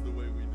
the way we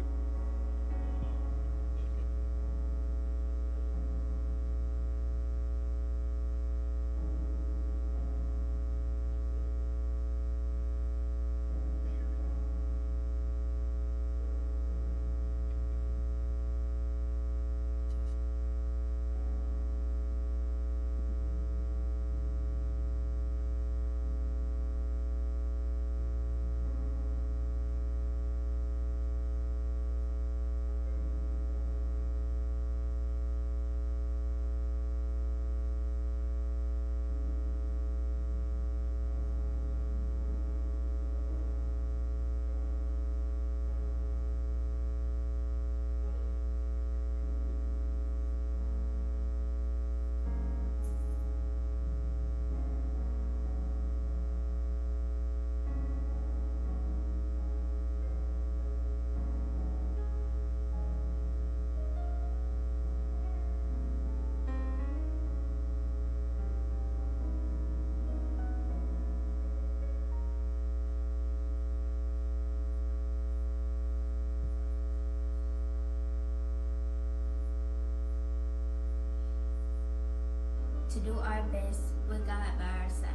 to do our best with God by our side.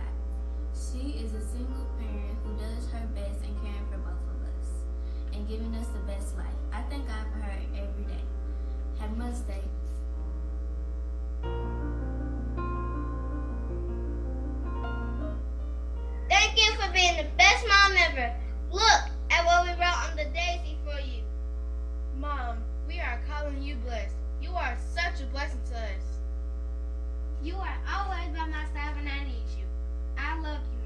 She is a single parent who does her best in caring for both of us and giving us the best life. I thank God for her every day. Have Mother's Day. Thank you for being the best mom ever. Look at what we wrote on the daisy for you. Mom, we are calling you blessed. You are such a blessing to us. You are always by my side when I need you. I love you,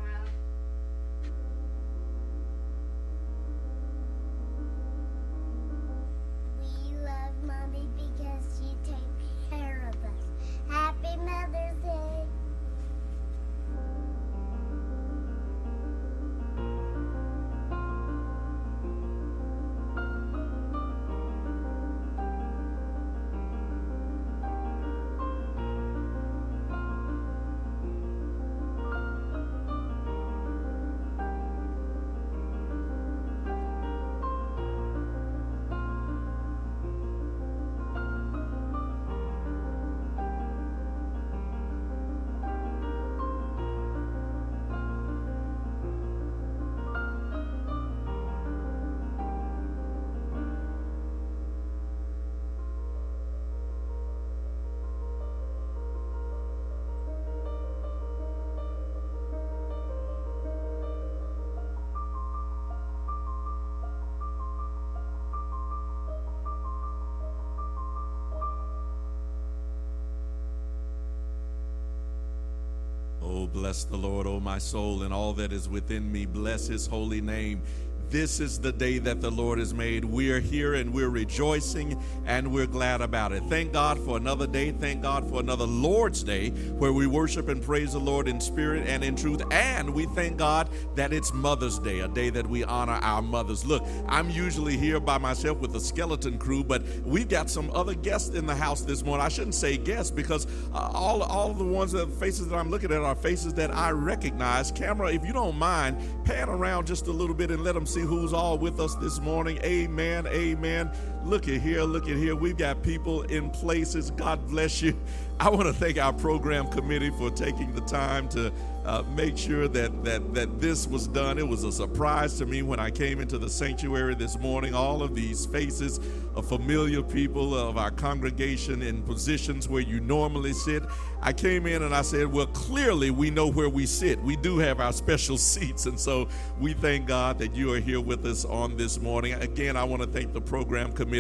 bless the Lord, oh my soul, and all that is within me. Bless his holy name. This is the day that the Lord has made. We are here and we're rejoicing and we're glad about it. Thank God for another day. Thank God for another Lord's Day where we worship and praise the Lord in spirit and in truth. And we thank God that it's Mother's Day, a day that we honor our mothers. Look, I'm usually here by myself with the skeleton crew, but we've got some other guests in the house this morning. I shouldn't say guests because uh, all, all the ones that faces that I'm looking at are faces that I recognize. Camera, if you don't mind, pan around just a little bit and let them see who's all with us this morning. Amen. Amen. Look at here. Look at here. We've got people in places. God bless you. I want to thank our program committee for taking the time to uh, make sure that, that that this was done. It was a surprise to me when I came into the sanctuary this morning. All of these faces of familiar people of our congregation in positions where you normally sit. I came in and I said, Well, clearly we know where we sit. We do have our special seats. And so we thank God that you are here with us on this morning. Again, I want to thank the program committee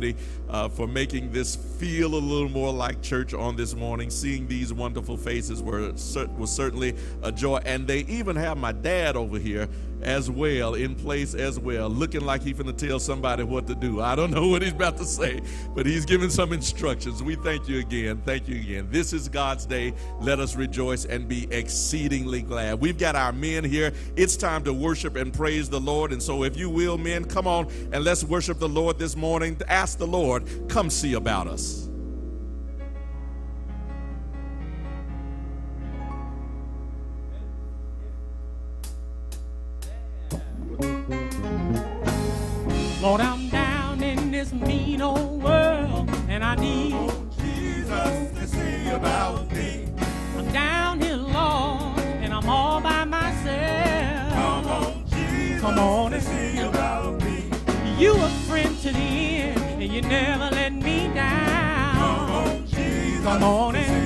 uh, for making this feel a little more like church on this morning. Seeing these wonderful faces were, was certainly a joy. And they even have my dad over here as well, in place as well, looking like he's going to tell somebody what to do. I don't know what he's about to say, but he's giving some instructions. We thank you again. Thank you again. This is God's day. Let us rejoice and be exceedingly glad. We've got our men here. It's time to worship and praise the Lord. And so, if you will, men, come on and let's worship the Lord this morning. Ask the Lord, come see about us. Lord, I'm down in this mean old world, and I need oh, Jesus to see about me. I'm down here, Lord, and I'm all by myself. Come on, Jesus, come on and see about me. You a friend to the end, and you never let me down. Come on, Jesus, come on and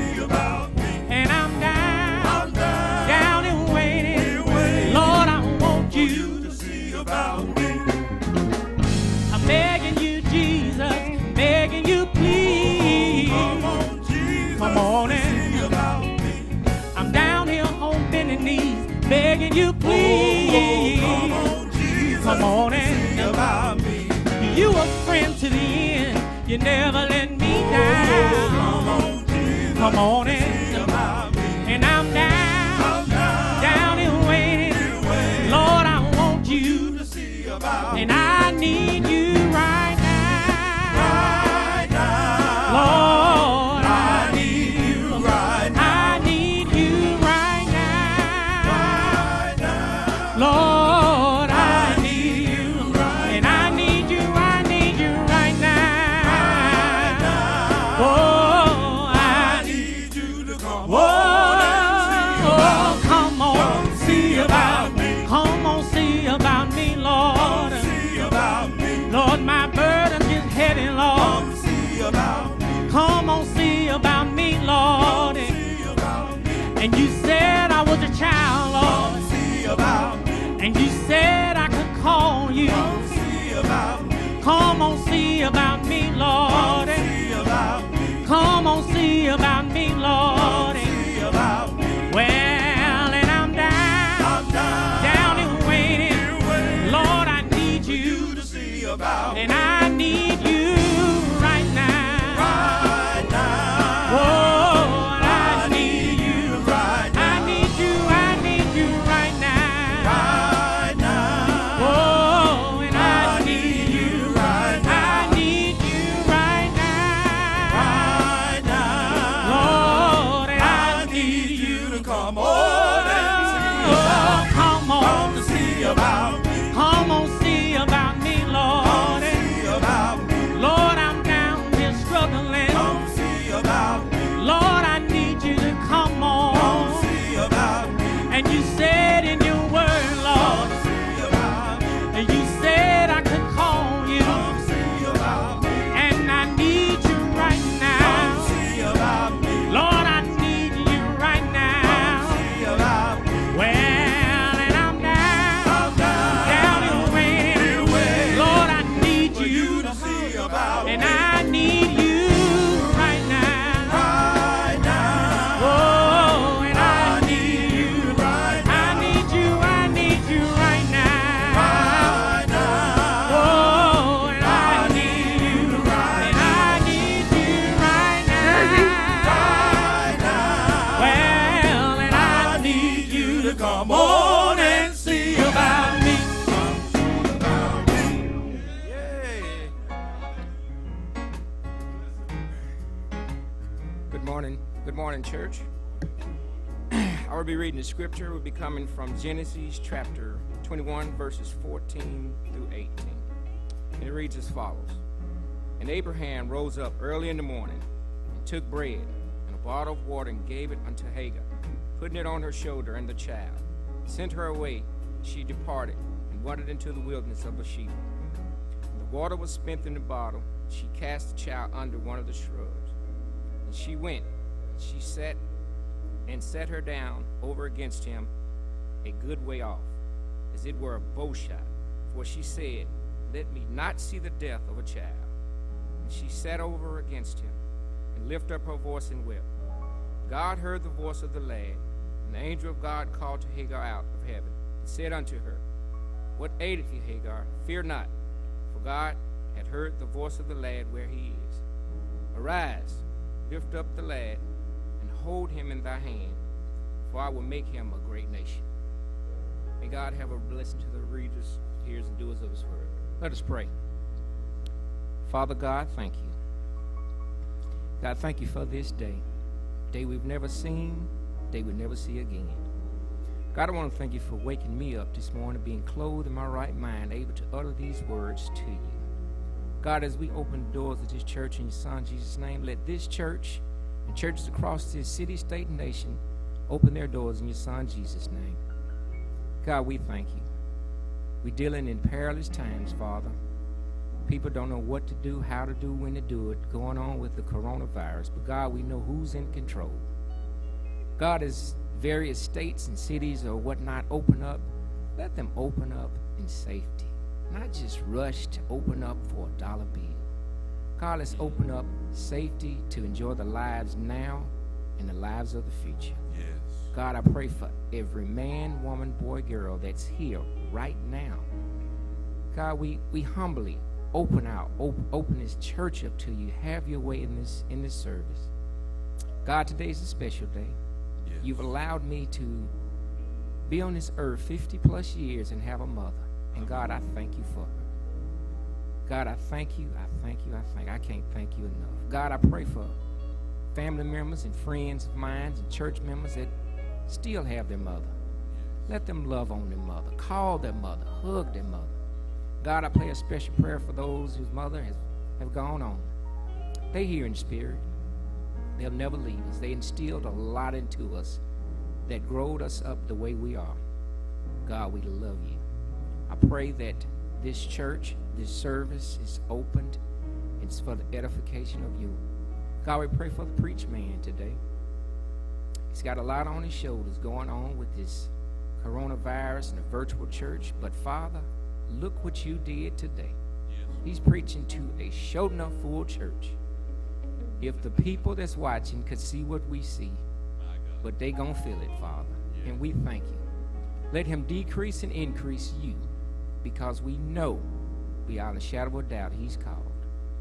you, Oh, please. come on, Jesus, Come on see about me. You a friend to the end. You never let me down. Come on, Jesus, Come on see reading the scripture. Will be coming from Genesis chapter 21, verses 14 through 18. And it reads as follows And Abraham rose up early in the morning and took bread and a bottle of water and gave it unto Hagar, putting it on her shoulder and the child. Sent her away. She departed and wandered into the wilderness of Bathsheba. When the water was spent in the bottle, she cast the child under one of the shrubs. And she went, and she sat and set her down over against him a good way off, as it were a bow shot. For she said, Let me not see the death of a child. And she sat over against him, and lifted up her voice and wept. God heard the voice of the lad, and the angel of God called to Hagar out of heaven, and said unto her, What aileth thee, Hagar? Fear not, for God had heard the voice of the lad where he is. Arise, lift up the lad, hold him in thy hand, for I will make him a great nation. May God have a blessing to the readers, hearers, and doers of his word. Let us pray. Father God, thank you. God, thank you for this day. Day we've never seen, day we'll never see again. God, I want to thank you for waking me up this morning, being clothed in my right mind, able to utter these words to you. God, as we open the doors of this church in your Son Jesus' name, let this church churches across this city, state, and nation open their doors in your Son Jesus' name. God, we thank you. We're dealing in perilous times, Father. People don't know what to do, how to do, when to do it, going on with the coronavirus. But God, we know who's in control. God, as various states and cities or whatnot open up, let them open up in safety. Not just rush to open up for a dollar bill. God, let's open up safety to enjoy the lives now and the lives of the future. Yes. God, I pray for every man, woman, boy, girl that's here right now. God, we, we humbly open out, op- open this church up to you. Have your way in this in this service. God, today is a special day. Yes. You've allowed me to be on this earth 50 plus years and have a mother. And God, I thank you for her. God, I thank you. I thank you. I thank. I can't thank you enough. God, I pray for family members and friends of mine and church members that still have their mother. Let them love on their mother. Call their mother. Hug their mother. God, I pray a special prayer for those whose mother has have gone on. They here in spirit. They'll never leave us. They instilled a lot into us that growed us up the way we are. God, we love you. I pray that this church, this service is opened. It's for the edification of you. God, we pray for the preach man today. He's got a lot on his shoulders going on with this coronavirus and the virtual church. But Father, look what you did today. He's preaching to a showed enough full church. If the people that's watching could see what we see, but they gonna feel it, Father. And we thank you. Let him decrease and increase you, because we know beyond a shadow of a doubt he's called.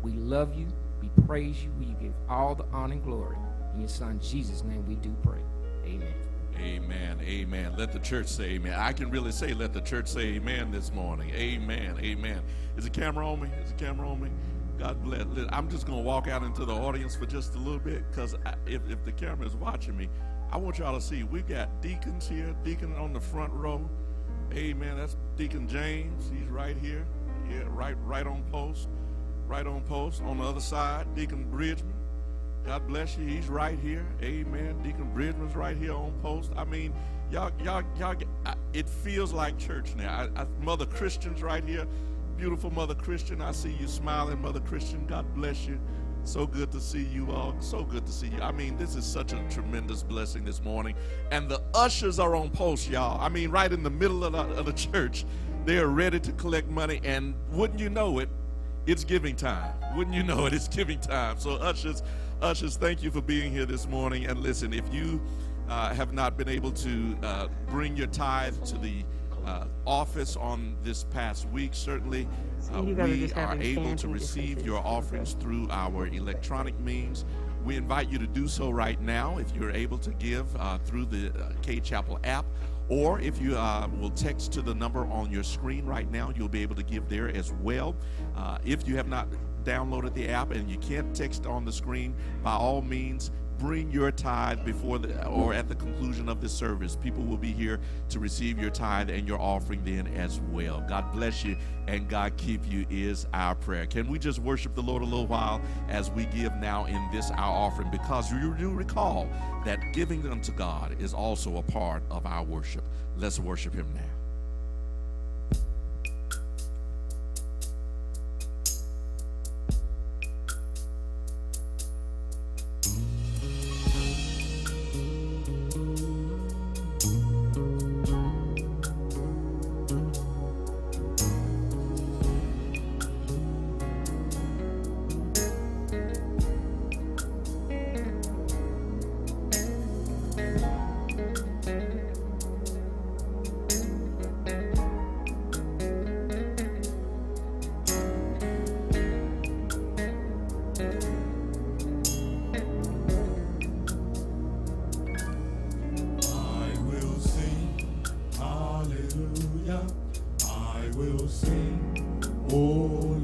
We love you, we praise you, we give all the honor and glory. In your son Jesus' name we do pray. Amen. Amen. Amen. Let the church say amen. I can really say, let the church say amen this morning. Amen. Amen. Is the camera on me? Is the camera on me? God bless. I'm just going to walk out into the audience for just a little bit because if, if the camera is watching me, I want y'all to see we got deacons here, deacon on the front row. Amen. That's Deacon James. He's right here. Yeah, right, right on post. Right on post. On the other side, Deacon Bridgman. God bless you. He's right here. Amen. Deacon Bridgman's right here on post. I mean, y'all, y'all, y'all. It feels like church now. I, I, Mother Christian's right here. Beautiful Mother Christian. I see you smiling, Mother Christian. God bless you. So good to see you all. So good to see you. I mean, this is such a tremendous blessing this morning. And the ushers are on post, y'all. I mean, right in the middle of the, of the church. They are ready to collect money. And wouldn't you know it, it's giving time. Wouldn't you know it, it's giving time. So, ushers, ushers, thank you for being here this morning. And listen, if you uh, have not been able to uh, bring your tithe to the uh, office on this past week, certainly uh, You guys are we are able to receive your offerings through our electronic means. We invite you to do so right now if you're able to give uh, through the uh, Cade Chapel app. Or if you uh, will text to the number on your screen right now, you'll be able to give there as well. Uh, if you have not downloaded the app and you can't text on the screen, by all means, bring your tithe before the or at the conclusion of this service. People will be here to receive your tithe and your offering then as well. God bless you and God keep you is our prayer. Can we just worship the Lord a little while as we give now in this our offering? Because you do recall that giving unto God is also a part of our worship. Let's worship Him now. Oh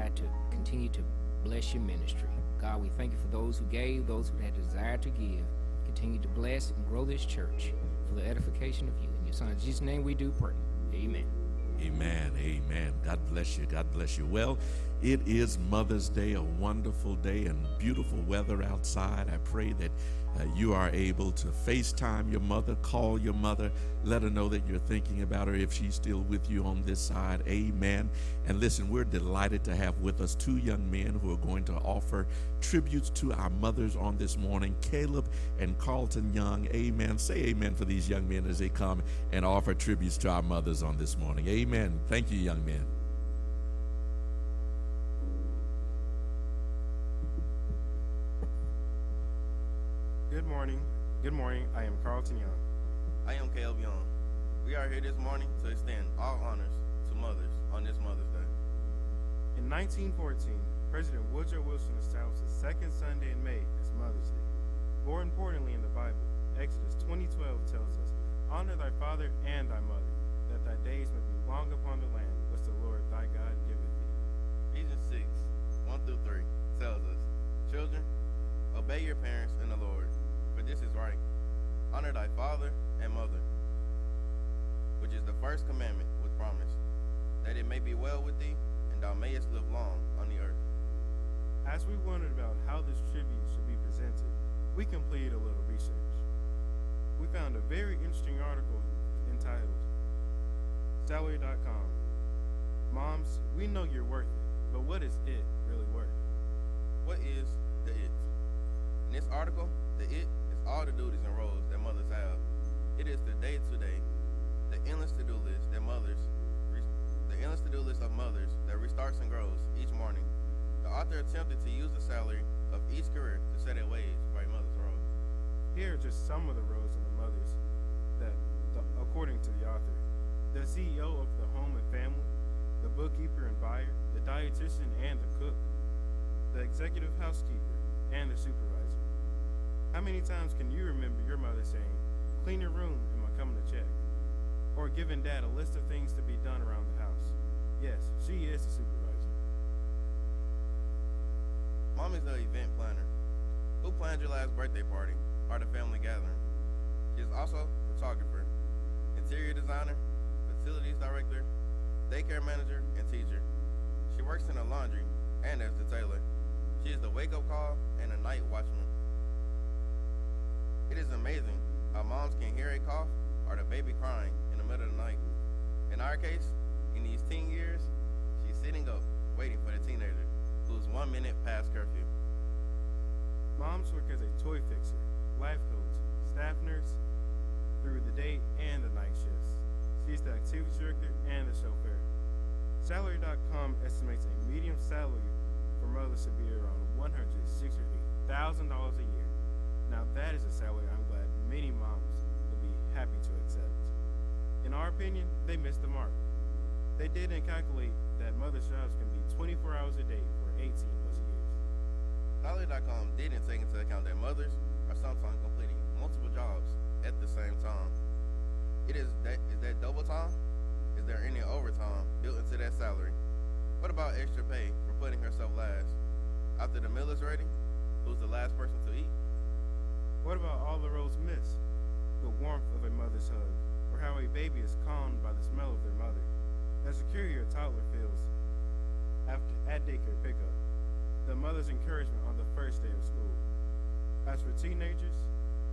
glorified to continue to bless your ministry. God, we thank you for those who gave, those who had desire to give. Continue to bless and grow this church for the edification of you. In your son Jesus' name we do pray. Amen. Amen. Amen. God bless you. God bless you. Well, it is Mother's Day, a wonderful day and beautiful weather outside. I pray that uh, you are able to FaceTime your mother, call your mother, let her know that you're thinking about her if she's still with you on this side. Amen. And listen, we're delighted to have with us two young men who are going to offer tributes to our mothers on this morning, Caleb and Carlton Young. Amen. Say amen for these young men as they come and offer tributes to our mothers on this morning. Amen. Thank you, young men. Good morning. Good morning. I am Carlton Young. I am Caleb Young. We are here this morning to extend all honors to mothers on this Mother's Day. In 1914, President Woodrow Wilson established the second Sunday in May as Mother's Day. More importantly in the Bible, Exodus 20:12 tells us, "Honor thy father and thy mother, that thy days may be long upon the land which the Lord thy God giveth thee." Ephesians 6, 1 through 3 tells us, Children, obey your parents in the Lord, for this is right. Honor thy father and mother. which is the first commandment with promise, that it may be well with thee, and thou mayest live long on the earth. As we wondered about how this tribute should be presented, we completed a little research. We found a very interesting article entitled Salary.com Moms, we know you're worth it, but what is it really worth? What is the it? In this article, the it all the duties and roles that mothers have. It is the day to day, the endless to do list that mothers, the endless to do list of mothers that restarts and grows each morning. The author attempted to use the salary of each career to set a wage for a mother's role. Here are just some of the roles of the mothers that, the, according to the author, the CEO of the home and family, the bookkeeper and buyer, the dietitian and the cook, the executive housekeeper, and the supervisor. How many times can you remember your mother saying, clean your room and I'm coming to check? Or giving dad a list of things to be done around the house? Yes, she is the supervisor. Mom is the event planner. Who planned your last birthday party or the family gathering? She is also photographer, interior designer, facilities director, daycare manager, and teacher. She works in the laundry and as the tailor. She is the wake-up call and the night watchman. It is amazing how moms can hear a cough or the baby crying in the middle of the night. In our case, in these teen years, she's sitting up waiting for the teenager who's one minute past curfew. Moms work as a toy fixer, life coach, staff nurse through the day and the night shifts. She's the activity director and the chauffeur. Salary.com estimates a medium salary for mothers to be around $168,000 a year. Now that is a salary I'm glad many moms will be happy to accept. In our opinion, they missed the mark. They didn't calculate that mother's jobs can be 24 hours a day for 18 plus years. Salary.com didn't take into account that mothers are sometimes completing multiple jobs at the same time. It is that is that double time? Is there any overtime built into that salary? What about extra pay for putting herself last? After the meal is ready, who's the last person to eat? About the warmth of a mother's hug, or how a baby is calmed by the smell of their mother. The security a toddler feels after at daycare pickup. The mother's encouragement on the first day of school. As for teenagers,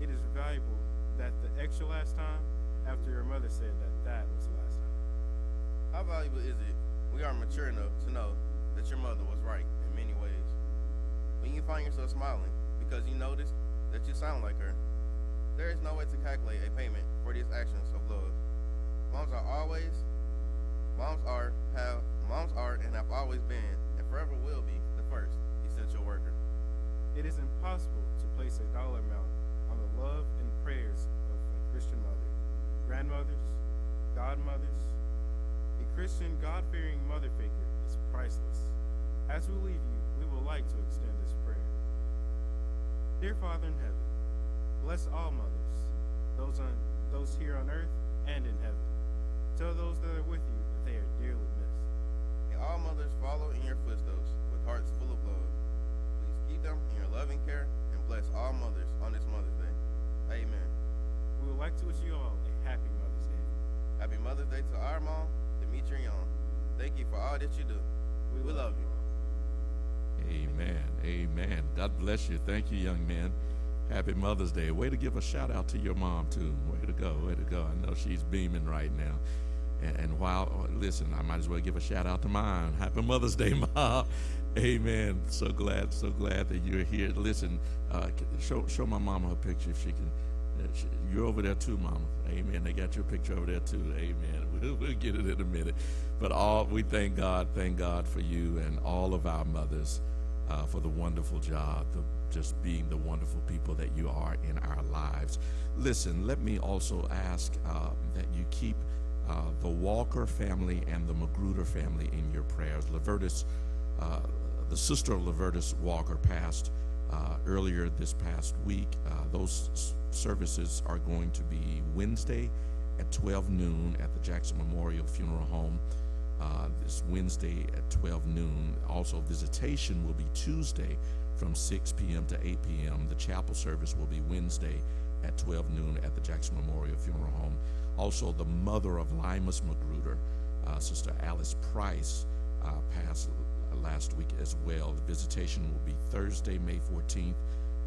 it is valuable that the extra last time after your mother said that that was the last time. How valuable is it we are mature enough to know that your mother was right in many ways? When you find yourself smiling because you noticed that you sound like her, there is no way to calculate a payment for these actions of love. Moms are always, moms are, have, moms are and have always been and forever will be the first essential worker. It is impossible to place a dollar amount on the love and prayers of a Christian mother, grandmothers, godmothers. A Christian, God fearing mother figure is priceless. As we leave you, we would like to extend this prayer. Dear Father in heaven, bless all mothers, those, on, those here on earth and in heaven. Tell those that are with you that they are dearly missed. May all mothers follow in your footsteps with hearts full of love. Please keep them in your loving care and bless all mothers on this Mother's Day. Amen. We would like to wish you all a happy Mother's Day. Happy Mother's Day to our mom, Demetri Young. Thank you for all that you do. We, love you. Amen. Amen. God bless you. Thank you, young man. Happy Mother's Day. Way to give a shout out to your mom, too. Way to go. Way to go. I know she's beaming right now. And, while, oh, listen, I might as well give a shout out to mine. Happy Mother's Day, Mom. Amen. So glad, so glad that you're here. Listen, uh, show, show my mama her picture if she can. Uh, you're over there too, Mama. Amen. They got your picture over there too. Amen. We'll, we'll get it in a minute. But all we thank God, thank God for you and all of our mothers uh, for the wonderful job, the, just being the wonderful people that you are in our lives. Listen, let me also ask uh, that you keep uh, the Walker family and the Magruder family in your prayers. Lavertus, uh, the sister of Lavertus Walker passed uh, earlier this past week. Uh, those services are going to be Wednesday at 12 noon at the Jackson Memorial Funeral Home. Uh, this Wednesday at 12 noon. Also, visitation will be Tuesday from 6 p.m. to 8 p.m. The chapel service will be Wednesday at 12 noon at the Jackson Memorial Funeral Home. Also, the mother of Limas Magruder, uh, Sister Alice Price, uh, passed last week as well. The visitation will be Thursday, May 14th,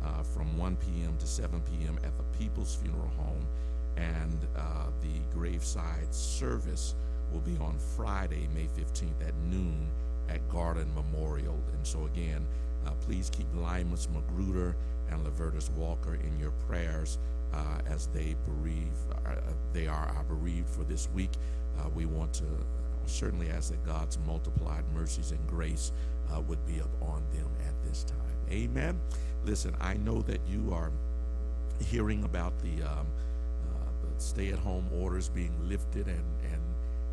uh, from 1 p.m. to 7 p.m. at the People's Funeral Home, and uh, the graveside service will be on Friday, May 15th at noon at Garden Memorial. And so, again, uh, please keep Limas Magruder and Lavertus Walker in your prayers uh, as they bereave. Uh, they are our bereaved for this week. Uh, we want to certainly ask that God's multiplied mercies and grace uh, would be upon them at this time. Amen. Listen, I know that you are hearing about the, um, uh, the stay-at-home orders being lifted and and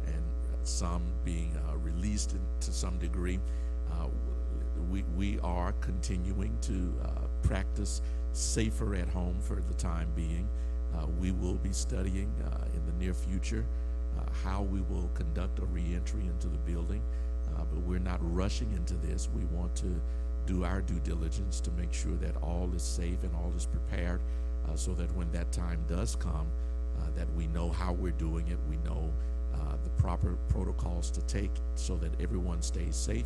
and some being released to some degree. Uh, we we are continuing to uh, practice safer at home for the time being. Uh, we will be studying uh, in the near future how we will conduct a reentry into the building, but we're not rushing into this. We want to do our due diligence to make sure that all is safe and all is prepared uh, so that when that time does come, uh, that we know how we're doing it, we know uh, the proper protocols to take so that everyone stays safe.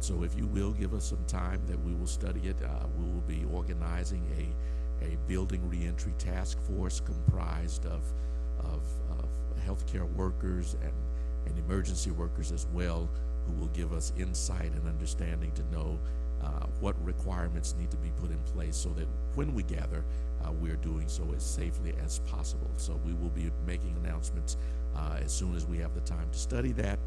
So, if you will give us some time, that we will study it. Uh, we will be organizing a, a building reentry task force comprised of, of, of healthcare workers and, and emergency workers as well, who will give us insight and understanding to know uh, what requirements need to be put in place so that when we gather, uh, we're doing so as safely as possible. So we will be making announcements uh, as soon as we have the time to study that.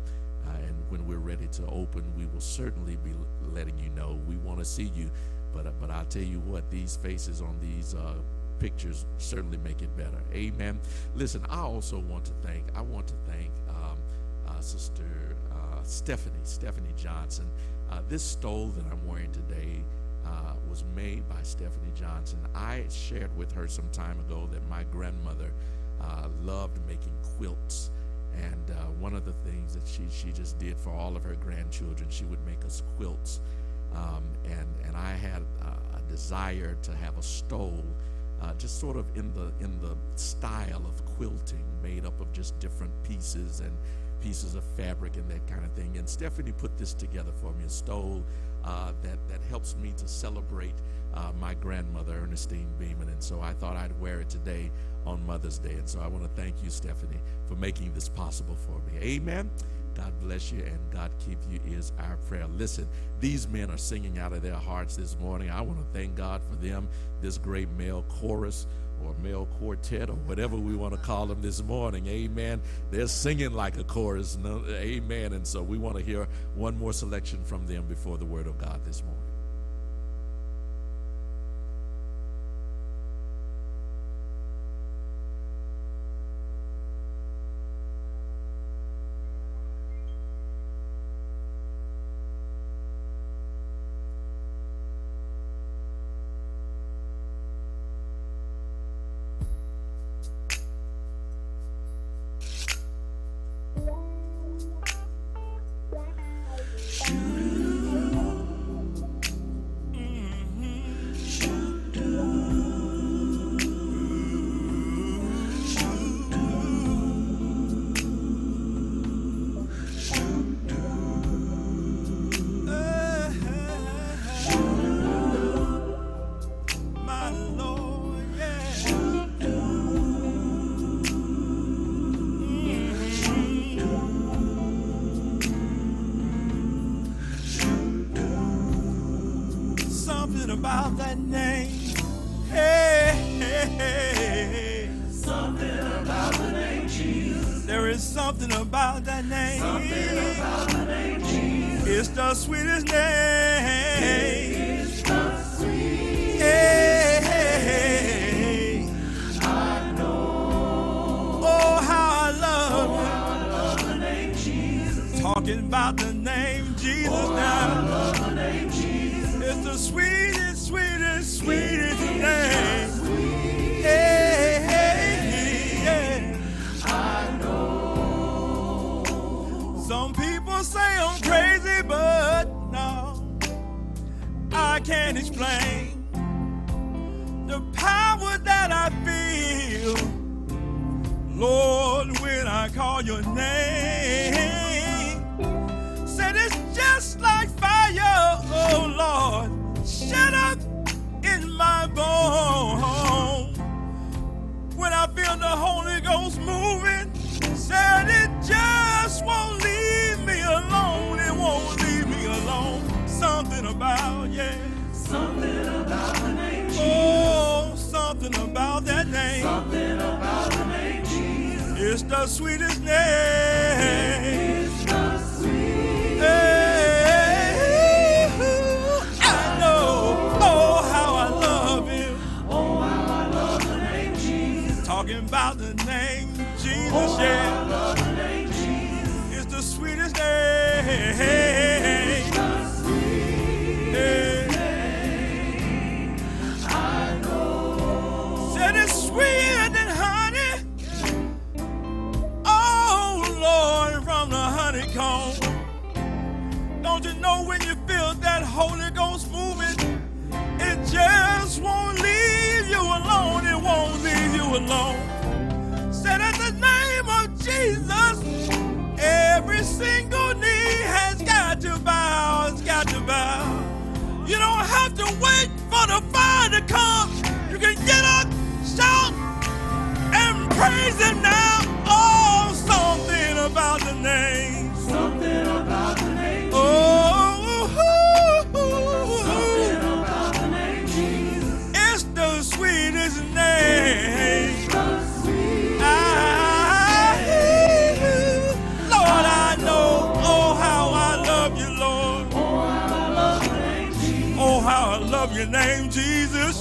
Uh, and when we're ready to open, we will certainly be letting you know. We want to see you, but uh, but I'll tell you what, these faces on these uh, pictures certainly make it better. Amen. Listen, I also want to thank. I want to thank um, Sister Stephanie Stephanie Johnson. Uh, this stole that I'm wearing today uh, was made by Stephanie Johnson. I shared with her some time ago that my grandmother uh, loved making quilts. And uh, one of the things that she, she just did for all of her grandchildren, she would make us quilts. Um, and, and I had a desire to have a stole uh, just sort of in the, in the style of quilting, made up of just different pieces and pieces of fabric and that kind of thing. And Stephanie put this together for me, a stole uh, that, that helps me to celebrate uh, my grandmother, Ernestine Beeman. And so I thought I'd wear it today on Mother's Day. And so I want to thank you, Stephanie, for making this possible for me. Amen. God bless you and God keep you is our prayer. Listen, these men are singing out of their hearts this morning. I want to thank God for them, this great male chorus or male quartet or whatever we want to call them this morning. Amen. They're singing like a chorus. Amen. And so we want to hear one more selection from them before the word of God this morning. The sweetest name. It's the sweetest I know. Oh, how I love him. Oh, how I love the name Jesus. Talking about the name Jesus, oh, yeah. I love the name Jesus. It's the sweetest name. To come.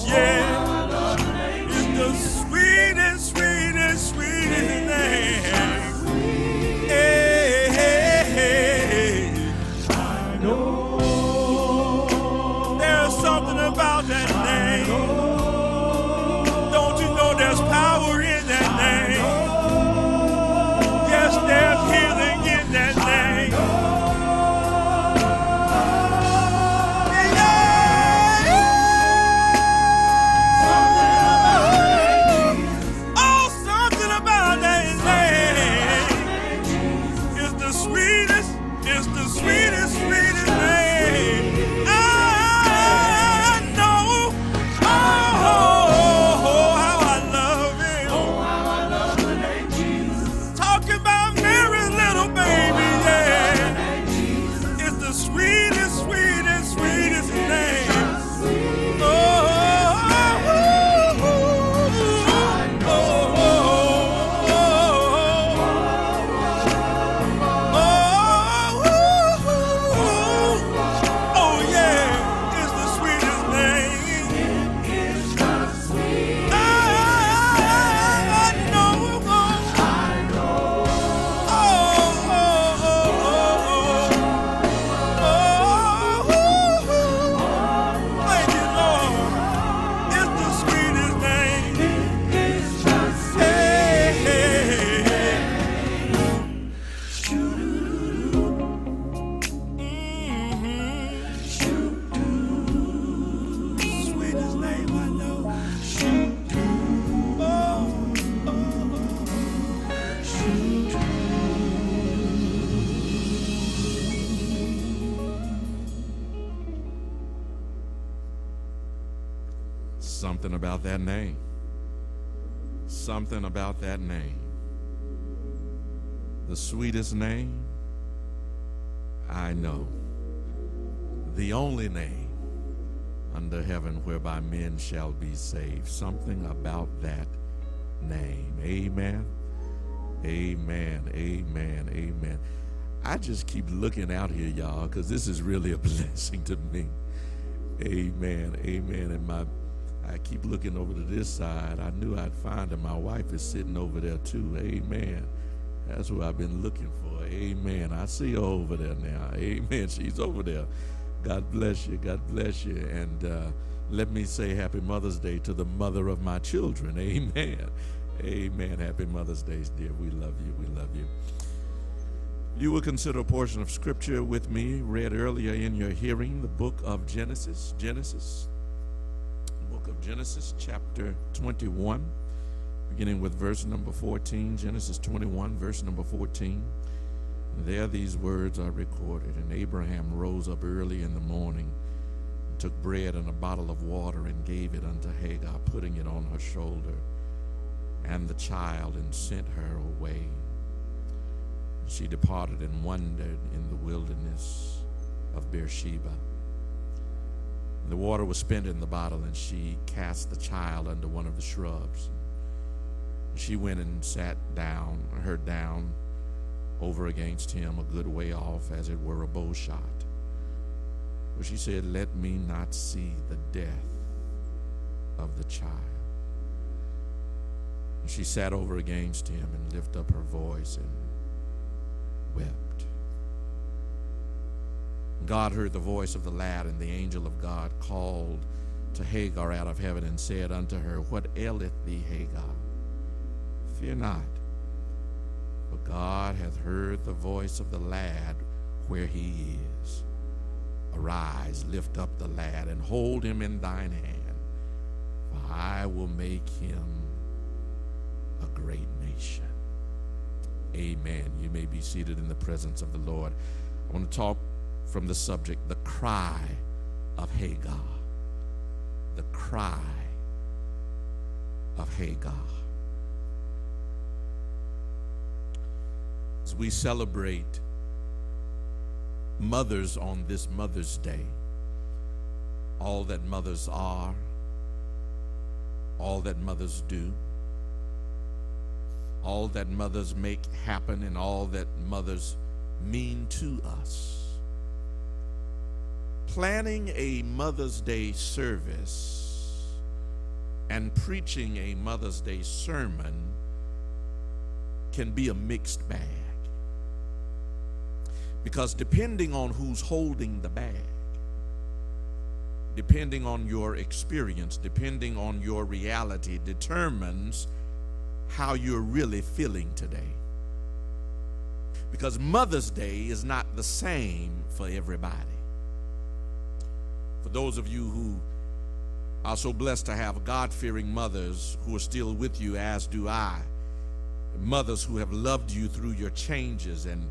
Yeah. Sweetest name I know. The only name under heaven whereby men shall be saved. Something about that name. Amen. Amen. Amen. Amen. I just keep looking out here, y'all, because this is really a blessing to me. Amen. Amen. And my I keep looking over to this side. I knew I'd find her. My wife is sitting over there too. Amen. That's what I've been looking for. Amen. I see her over there now. Amen. She's over there. God bless you. God bless you. And uh, let me say happy Mother's Day to the mother of my children. Amen. Amen. Happy Mother's Day, dear. We love you. We love you. You will consider a portion of scripture with me read earlier in your hearing, the book of Genesis. Genesis. Book of Genesis, chapter 21. Beginning with verse number 14, Genesis 21, verse number 14. There these words are recorded. And Abraham rose up early in the morning, and took bread and a bottle of water, and gave it unto Hagar, putting it on her shoulder, and the child, and sent her away. She departed and wandered in the wilderness of Beersheba. The water was spent in the bottle, and she cast the child under one of the shrubs. She went and sat down, her down, over against him a good way off, as it were a bow shot. But she said, Let me not see the death of the child. And she sat over against him and lifted up her voice and wept. God heard the voice of the lad, and the angel of God called to Hagar out of heaven and said unto her, What aileth thee, Hagar? Fear not, for God hath heard the voice of the lad where he is. Arise, lift up the lad, and hold him in thine hand, for I will make him a great nation. Amen. You may be seated in the presence of the Lord. I want to talk from the subject, the cry of Hagar. The cry of Hagar. As we celebrate mothers on this Mother's Day, all that mothers are, all that mothers do, all that mothers make happen, and all that mothers mean to us. Planning a Mother's Day service and preaching a Mother's Day sermon can be a mixed bag. Because depending on who's holding the bag, depending on your experience, depending on your reality, determines how you're really feeling today. Because Mother's Day is not the same for everybody. For those of you who are so blessed to have God fearing mothers who are still with you, as do I, mothers who have loved you through your changes and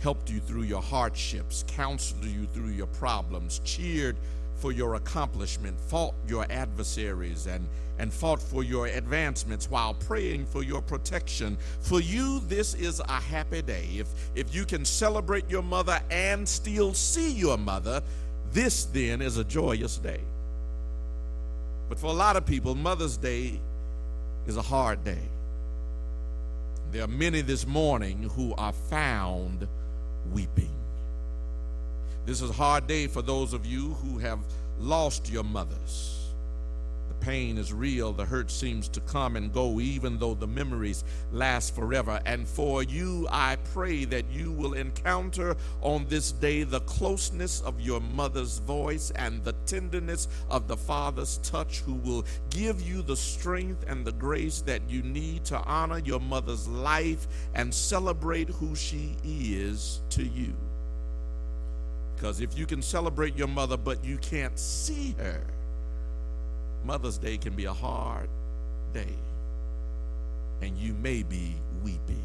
helped you through your hardships, counseled you through your problems, cheered for your accomplishment, fought your adversaries, and, and fought for your advancements while praying for your protection. For you, this is a happy day. If, if you can celebrate your mother and still see your mother, this then is a joyous day. But for a lot of people, Mother's Day is a hard day. There are many this morning who are found weeping. This is a hard day for those of you who have lost your mothers. Pain is real, the hurt seems to come and go, even though the memories last forever. And for you, I pray that you will encounter on this day the closeness of your mother's voice and the tenderness of the father's touch, who will give you the strength and the grace that you need to honor your mother's life and celebrate who she is to you. Because if you can celebrate your mother but you can't see her, Mother's Day can be a hard day. And you may be weeping.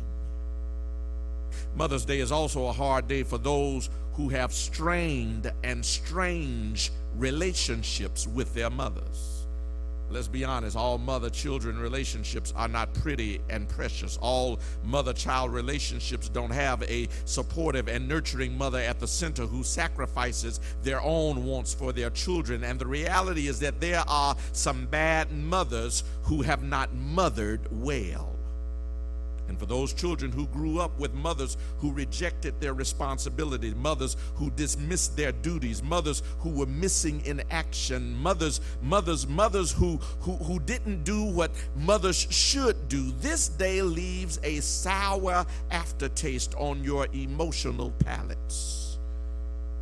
Mother's Day is also a hard day for those who have strained and strange relationships with their mothers. Let's be honest, all mother children relationships are not pretty and precious. All mother child relationships don't have a supportive and nurturing mother at the center who sacrifices their own wants for their children. And the reality is that there are some bad mothers who have not mothered well. And for those children who grew up with mothers who rejected their responsibilities, mothers who dismissed their duties, mothers who were missing in action, mothers, mothers, mothers who, who, who didn't do what mothers should do, this day leaves a sour aftertaste on your emotional palates.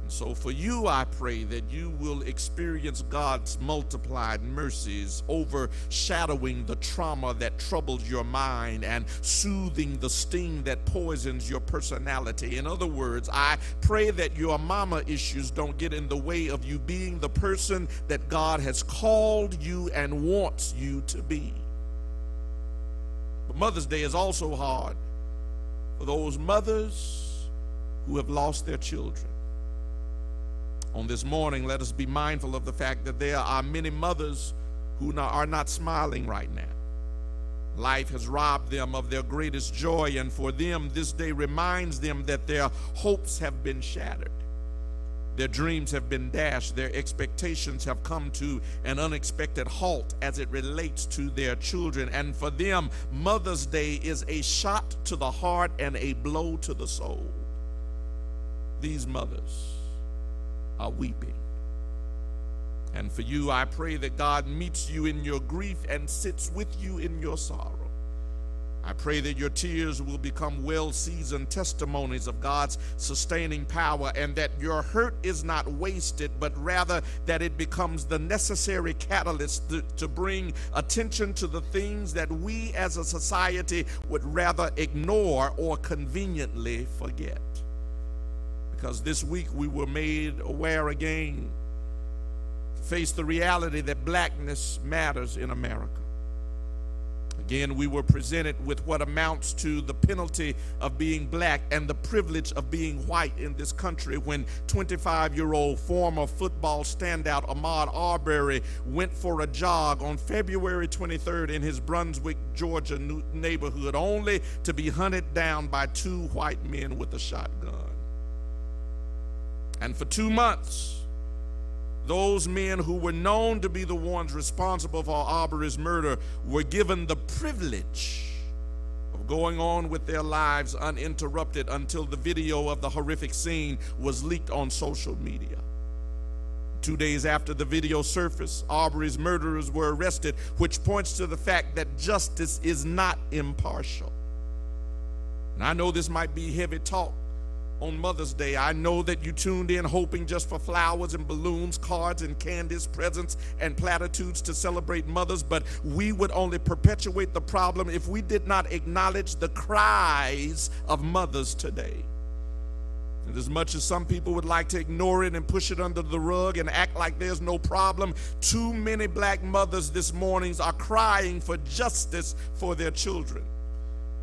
And so, for you, I pray that you will experience God's multiplied mercies, overshadowing the trauma that troubles your mind and soothing the sting that poisons your personality. In other words, I pray that your mama issues don't get in the way of you being the person that God has called you and wants you to be. But Mother's Day is also hard for those mothers who have lost their children. On this morning, let us be mindful of the fact that there are many mothers who are not smiling right now. Life has robbed them of their greatest joy, and for them, this day reminds them that their hopes have been shattered. Their dreams have been dashed. Their expectations have come to an unexpected halt as it relates to their children. And for them, Mother's Day is a shot to the heart and a blow to the soul. These mothers are weeping. And for you, I pray that God meets you in your grief and sits with you in your sorrow. I pray that your tears will become well seasoned testimonies of God's sustaining power and that your hurt is not wasted, but rather that it becomes the necessary catalyst to, to, bring attention to the things that we as a society would rather ignore or conveniently forget. Because this week we were made aware again to face the reality that blackness matters in America. Again, we were presented with what amounts to the penalty of being black and the privilege of being white in this country when 25 year old former football standout Ahmaud Arbery went for a jog on February 23rd in his Brunswick, Georgia neighborhood, only to be hunted down by two white men with a shotgun. And for two months, those men who were known to be the ones responsible for Arbery's murder were given the privilege of going on with their lives uninterrupted until the video of the horrific scene was leaked on social media. Two days after the video surfaced, Arbery's murderers were arrested, which points to the fact that justice is not impartial. And I know this might be heavy talk, on Mother's Day. I know that you tuned in hoping just for flowers and balloons, cards and candies, presents and platitudes to celebrate mothers, but we would only perpetuate the problem if we did not acknowledge the cries of mothers today. And as much as some people would like to ignore it and push it under the rug and act like there's no problem, too many black mothers this morning are crying for justice for their children.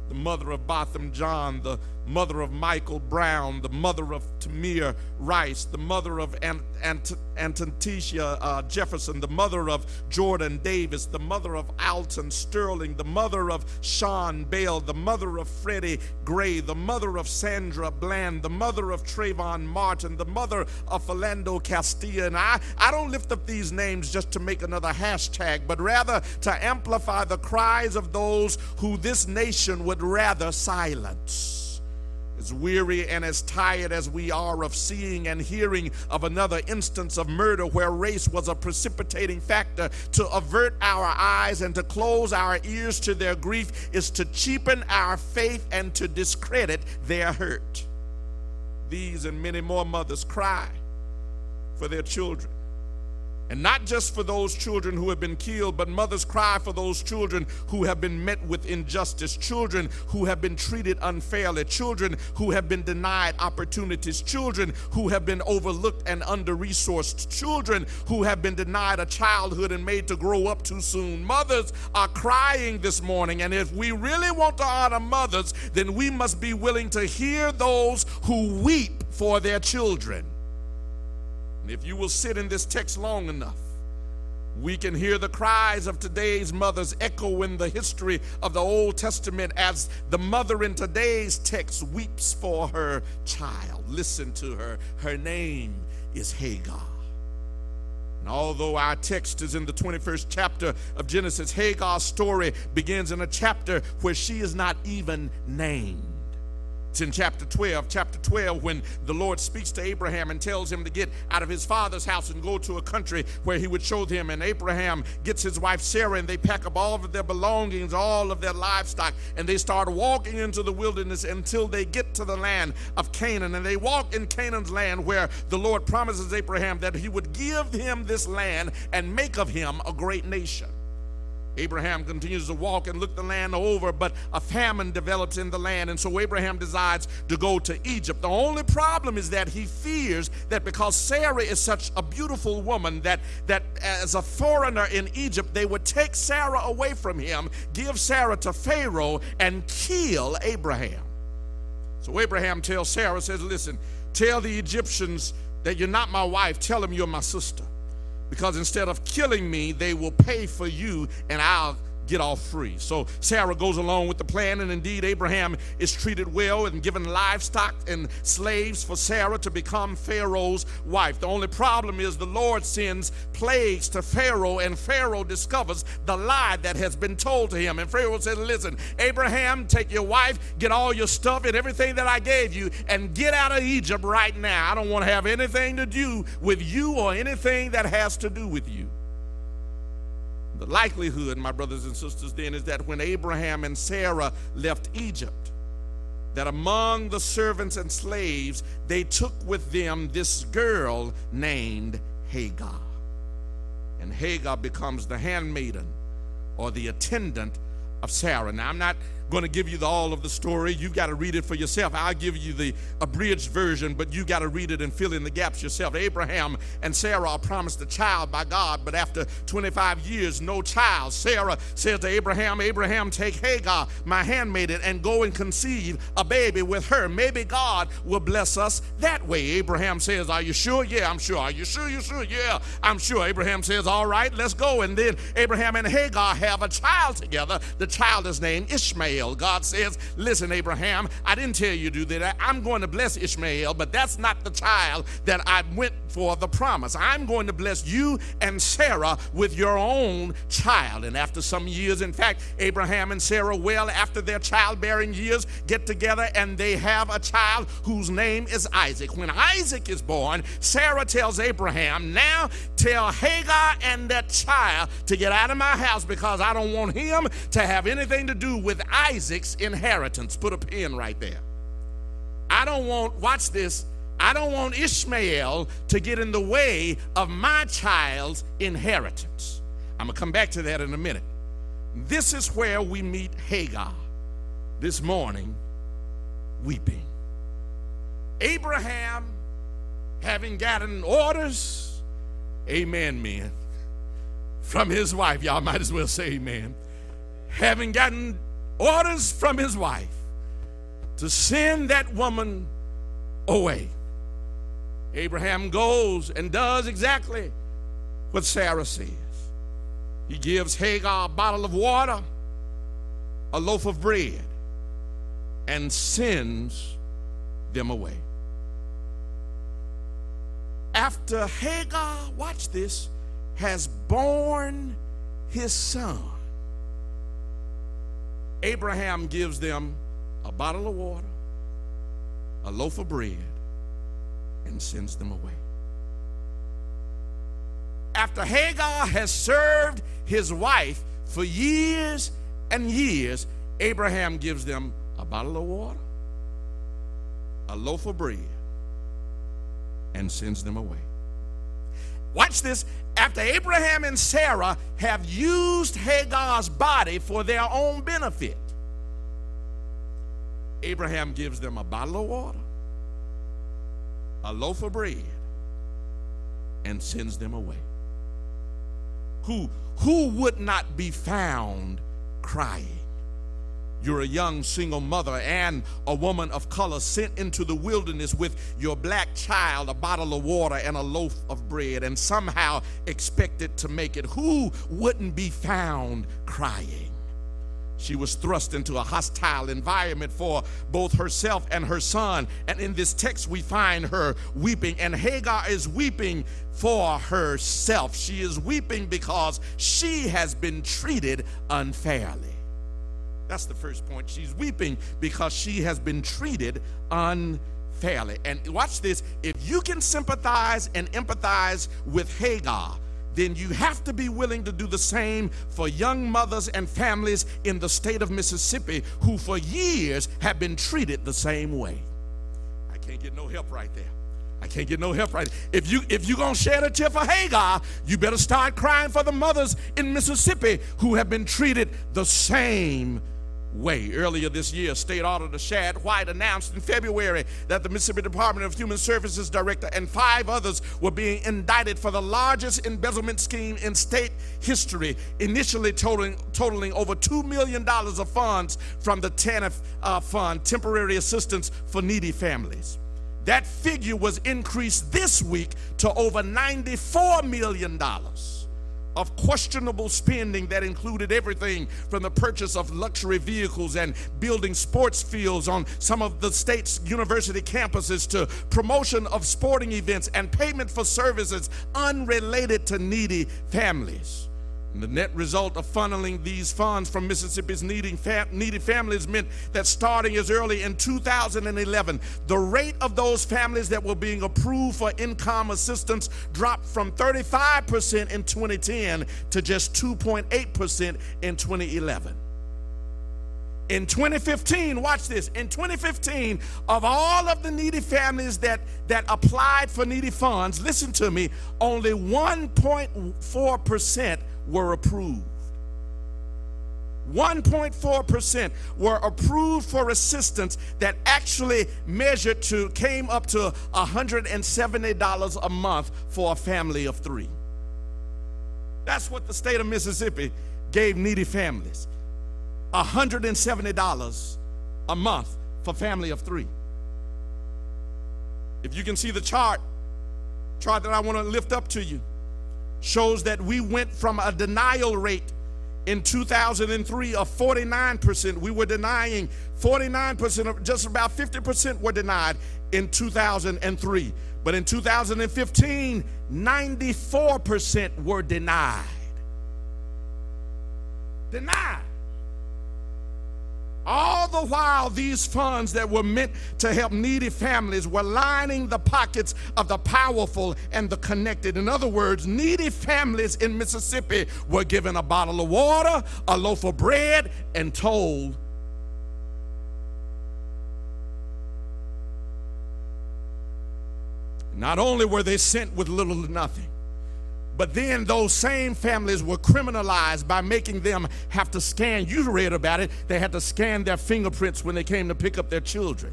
The mother of Botham Jean, the mother of Michael Brown, the mother of Tamir Rice, the mother of Ant- Ant- Antontia uh, Jefferson, the mother of Jordan Davis, the mother of Alton Sterling, the mother of Sean Bell, the mother of Freddie Gray, the mother of Sandra Bland, the mother of Trayvon Martin, the mother of Philando Castilla. And I, I don't lift up these names just to make another hashtag, but rather to amplify the cries of those who this nation would rather silence. As weary and as tired as we are of seeing and hearing of another instance of murder where race was a precipitating factor, to avert our eyes and to close our ears to their grief is to cheapen our faith and to discredit their hurt. These and many more mothers cry for their children. And not just for those children who have been killed, but mothers cry for those children who have been met with injustice, children who have been treated unfairly, children who have been denied opportunities, children who have been overlooked and under resourced, children who have been denied a childhood and made to grow up too soon. Mothers are crying this morning, and if we really want to honor mothers, then we must be willing to hear those who weep for their children. And if you will sit in this text long enough, we can hear the cries of today's mothers echo in the history of the Old Testament as the mother in today's text weeps for her child. Listen to her. Her name is Hagar. And although our text is in the 21st chapter of Genesis, Hagar's story begins in a chapter where she is not even named. It's in chapter 12. Chapter 12, when the Lord speaks to Abraham and tells him to get out of his father's house and go to a country where he would show them. And Abraham gets his wife Sarah and they pack up all of their belongings, all of their livestock, and they start walking into the wilderness until they get to the land of Canaan. And they walk in Canaan's land where the Lord promises Abraham that he would give him this land and make of him a great nation. Abraham continues to walk and look the land over, but a famine develops in the land, and so Abraham decides to go to Egypt. The only problem is that he fears that because Sarah is such a beautiful woman, that, that as a foreigner in Egypt, they would take Sarah away from him, give Sarah to Pharaoh, and kill Abraham. So Abraham tells Sarah, says, Listen, tell the Egyptians that you're not my wife, tell them you're my sister because instead of killing me, they will pay for you and I'll get off free. So Sarah goes along with the plan, and indeed, Abraham is treated well and given livestock and slaves for Sarah to become Pharaoh's wife. The only problem is the Lord sends plagues to Pharaoh, and Pharaoh discovers the lie that has been told to him. And Pharaoh says, Listen, Abraham, take your wife, get all your stuff and everything that I gave you, and get out of Egypt right now. I don't want to have anything to do with you or anything that has to do with you. The likelihood, my brothers and sisters, then is that when Abraham and Sarah left Egypt, that among the servants and slaves, they took with them this girl named Hagar. And Hagar becomes the handmaiden or the attendant of Sarah. Now, I'm not going to give you the, all of the story. You've got to read it for yourself. I'll give you the abridged version, but you got to read it and fill in the gaps yourself. Abraham and Sarah are promised a child by God, but after 25 years, no child. Sarah says to Abraham, Abraham, take Hagar, my handmaiden, and go and conceive a baby with her. Maybe God will bless us that way. Abraham says, Are you sure? Yeah, I'm sure. Are you sure? You sure? Yeah, I'm sure. Abraham says, All right, let's go. And then Abraham and Hagar have a child together. The child is named Ishmael. Ishmael. God says, Listen, Abraham, I didn't tell you to do that. I'm going to bless Ishmael, but that's not the child that I went for the promise. I'm going to bless you and Sarah with your own child. And after some years, in fact, Abraham and Sarah, well after their childbearing years, get together and they have a child whose name is Isaac. When Isaac is born, Sarah tells Abraham, Now tell Hagar and that child to get out of my house because I don't want him to have anything to do with Isaac Isaac's inheritance. Put a pin right there. I don't want, watch this, I don't want Ishmael to get in the way of my child's inheritance. I'm going to come back to that in a minute. This is where we meet Hagar this morning weeping. Abraham, having gotten orders, amen, men, from his wife, y'all might as well say amen, having gotten orders from his wife to send that woman away. Abraham goes and does exactly what Sarah says. He gives Hagar a bottle of water, a loaf of bread, and sends them away. After Hagar, watch this, has born his son, Abraham gives them a bottle of water, a loaf of bread, and sends them away. After Hagar has served his wife for years and years, Abraham gives them a bottle of water, a loaf of bread, and sends them away. Watch this. After Abraham and Sarah have used Hagar's body for their own benefit, Abraham gives them a bottle of water, a loaf of bread, and sends them away. Who, who would not be found crying? You're a young single mother and a woman of color sent into the wilderness with your black child, a bottle of water, and a loaf of bread, and somehow expected to make it. Who wouldn't be found crying? She was thrust into a hostile environment for both herself and her son. And in this text, we find her weeping. And Hagar is weeping for herself. She is weeping because she has been treated unfairly. That's the first point. She's weeping because she has been treated unfairly. And watch this if you can sympathize and empathize with Hagar, then you have to be willing to do the same for young mothers and families in the state of Mississippi who for years have been treated the same way. I can't get no help right there. I can't get no help right. If you if you're gonna shed a tear for Hagar, you better start crying for the mothers in Mississippi who have been treated the same way. Earlier this year, State Auditor Shad White announced in February that the Mississippi Department of Human Services Director and five others were being indicted for the largest embezzlement scheme in state history, initially totaling, totaling over $2 million of funds from the TANF uh, Fund, Temporary Assistance for Needy Families. That figure was increased this week to over $94 million of questionable spending that included everything from the purchase of luxury vehicles and building sports fields on some of the state's university campuses to promotion of sporting events and payment for services unrelated to needy families. And the net result of funneling these funds from Mississippi's needy, fam- needy families meant that starting as early in 2011, the rate of those families that were being approved for income assistance dropped from 35% in 2010 to just 2.8% in 2011. In 2015, watch this. In 2015, of all of the needy families that, that applied for needy funds, listen to me, only 1.4% were approved. 1.4% were approved for assistance that actually measured to came up to $170 a month for a family of 3. That's what the state of Mississippi gave needy families. $170 a month for family of 3. If you can see the chart, chart that I want to lift up to you shows that we went from a denial rate in 2003 of 49%. We were denying 49% of just about 50% were denied in 2003. But in 2015, 94% were denied. Denied. All the while, these funds that were meant to help needy families were lining the pockets of the powerful and the connected. In other words, needy families in Mississippi were given a bottle of water, a loaf of bread, and told, Not only were they sent with little to nothing, but then those same families were criminalized by making them have to scan. You read about it. They had to scan their fingerprints when they came to pick up their children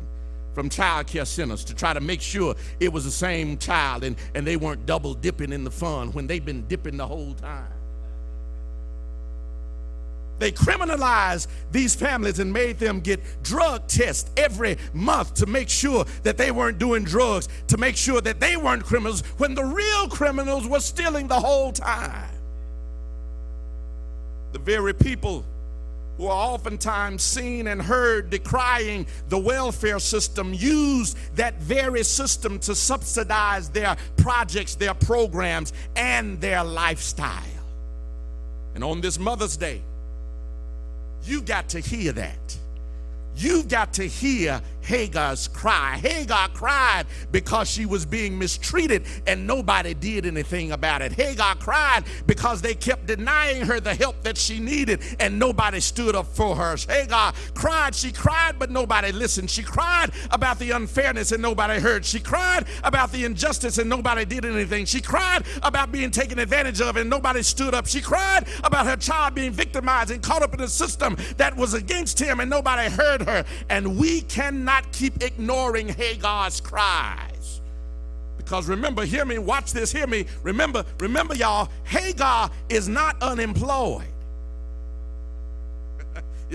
from child care centers to try to make sure it was the same child and, and they weren't double dipping in the fun when they've been dipping the whole time. They criminalized these families and made them get drug tests every month to make sure that they weren't doing drugs, to make sure that they weren't criminals when the real criminals were stealing the whole time. The very people who are oftentimes seen and heard decrying the welfare system use that very system to subsidize their projects, their programs, and their lifestyle. And on this Mother's Day, you got to hear that. You've got to hear Hagar's cry. Hagar cried because she was being mistreated and nobody did anything about it. Hagar cried because they kept denying her the help that she needed and nobody stood up for her. Hagar cried. She cried, but nobody listened. She cried about the unfairness and nobody heard. She cried about the injustice and nobody did anything. She cried about being taken advantage of and nobody stood up. She cried about her child being victimized and caught up in a system that was against him and nobody heard her. And we cannot keep ignoring Hagar's cries. Because remember, hear me, watch this, hear me. Remember, remember, y'all, Hagar is not unemployed.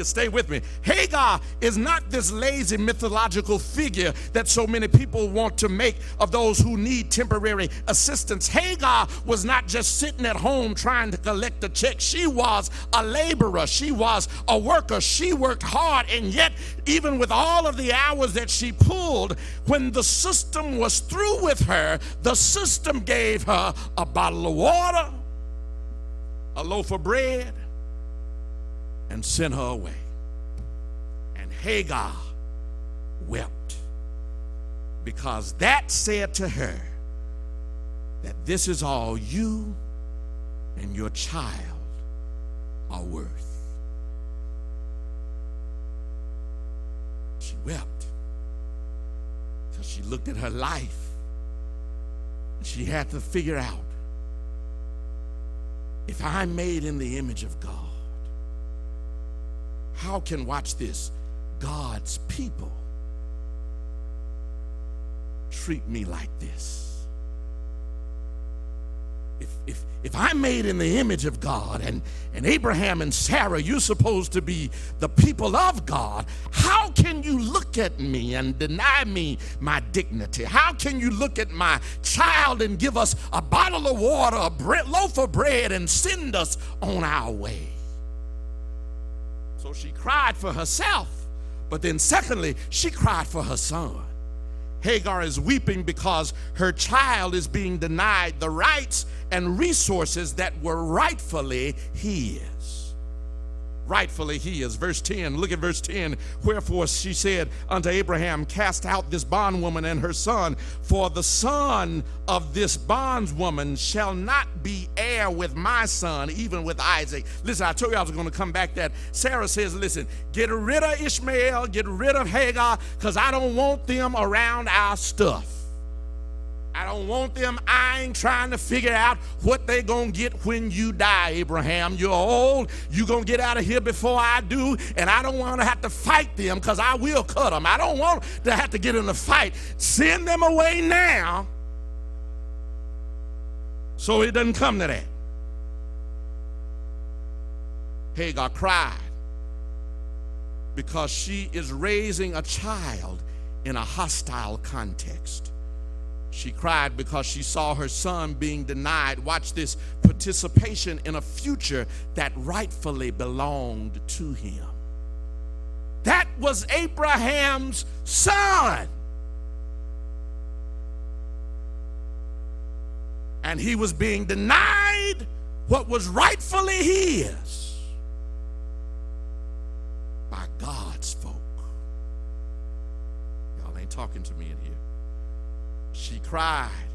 Stay with me. Hagar is not this lazy mythological figure that so many people want to make of those who need temporary assistance. Hagar was not just sitting at home trying to collect a check. She was a laborer. She was a worker. She worked hard. And yet, even with all of the hours that she pulled, when the system was through with her, the system gave her a bottle of water, a loaf of bread, and sent her away. And Hagar wept because that said to her that this is all you and your child are worth. She wept because she looked at her life and She had to figure out if I'm made in the image of God, how can, watch this, God's people treat me like this? If, if, if I'm made in the image of God and, and Abraham and Sarah, you're supposed to be the people of God, how can you look at me and deny me my dignity? How can you look at my child and give us a bottle of water, a loaf of bread, and send us on our way? So she cried for herself, but then, secondly, she cried for her son. Hagar is weeping because her child is being denied the rights and resources that were rightfully his rightfully he is. Verse 10, look at verse 10. Wherefore she said unto Abraham, Cast out this bondwoman and her son, for the son of this bondwoman shall not be heir with my son, even with Isaac. Listen, I told you I was going to come back that Sarah says, Listen, get rid of Ishmael, get rid of Hagar, because I don't want them around our stuff. I don't want them eyeing, trying to figure out what they're going to get when you die, Abraham. You're old. You're going to get out of here before I do. And I don't want to have to fight them because I will cut them. I don't want to have to get in a fight. Send them away now so it doesn't come to that. Hagar cried because she is raising a child in a hostile context. She cried because she saw her son being denied, watch this, participation in a future that rightfully belonged to him. That was Abraham's son. And he was being denied what was rightfully his by God's folk. Y'all ain't talking to me. She cried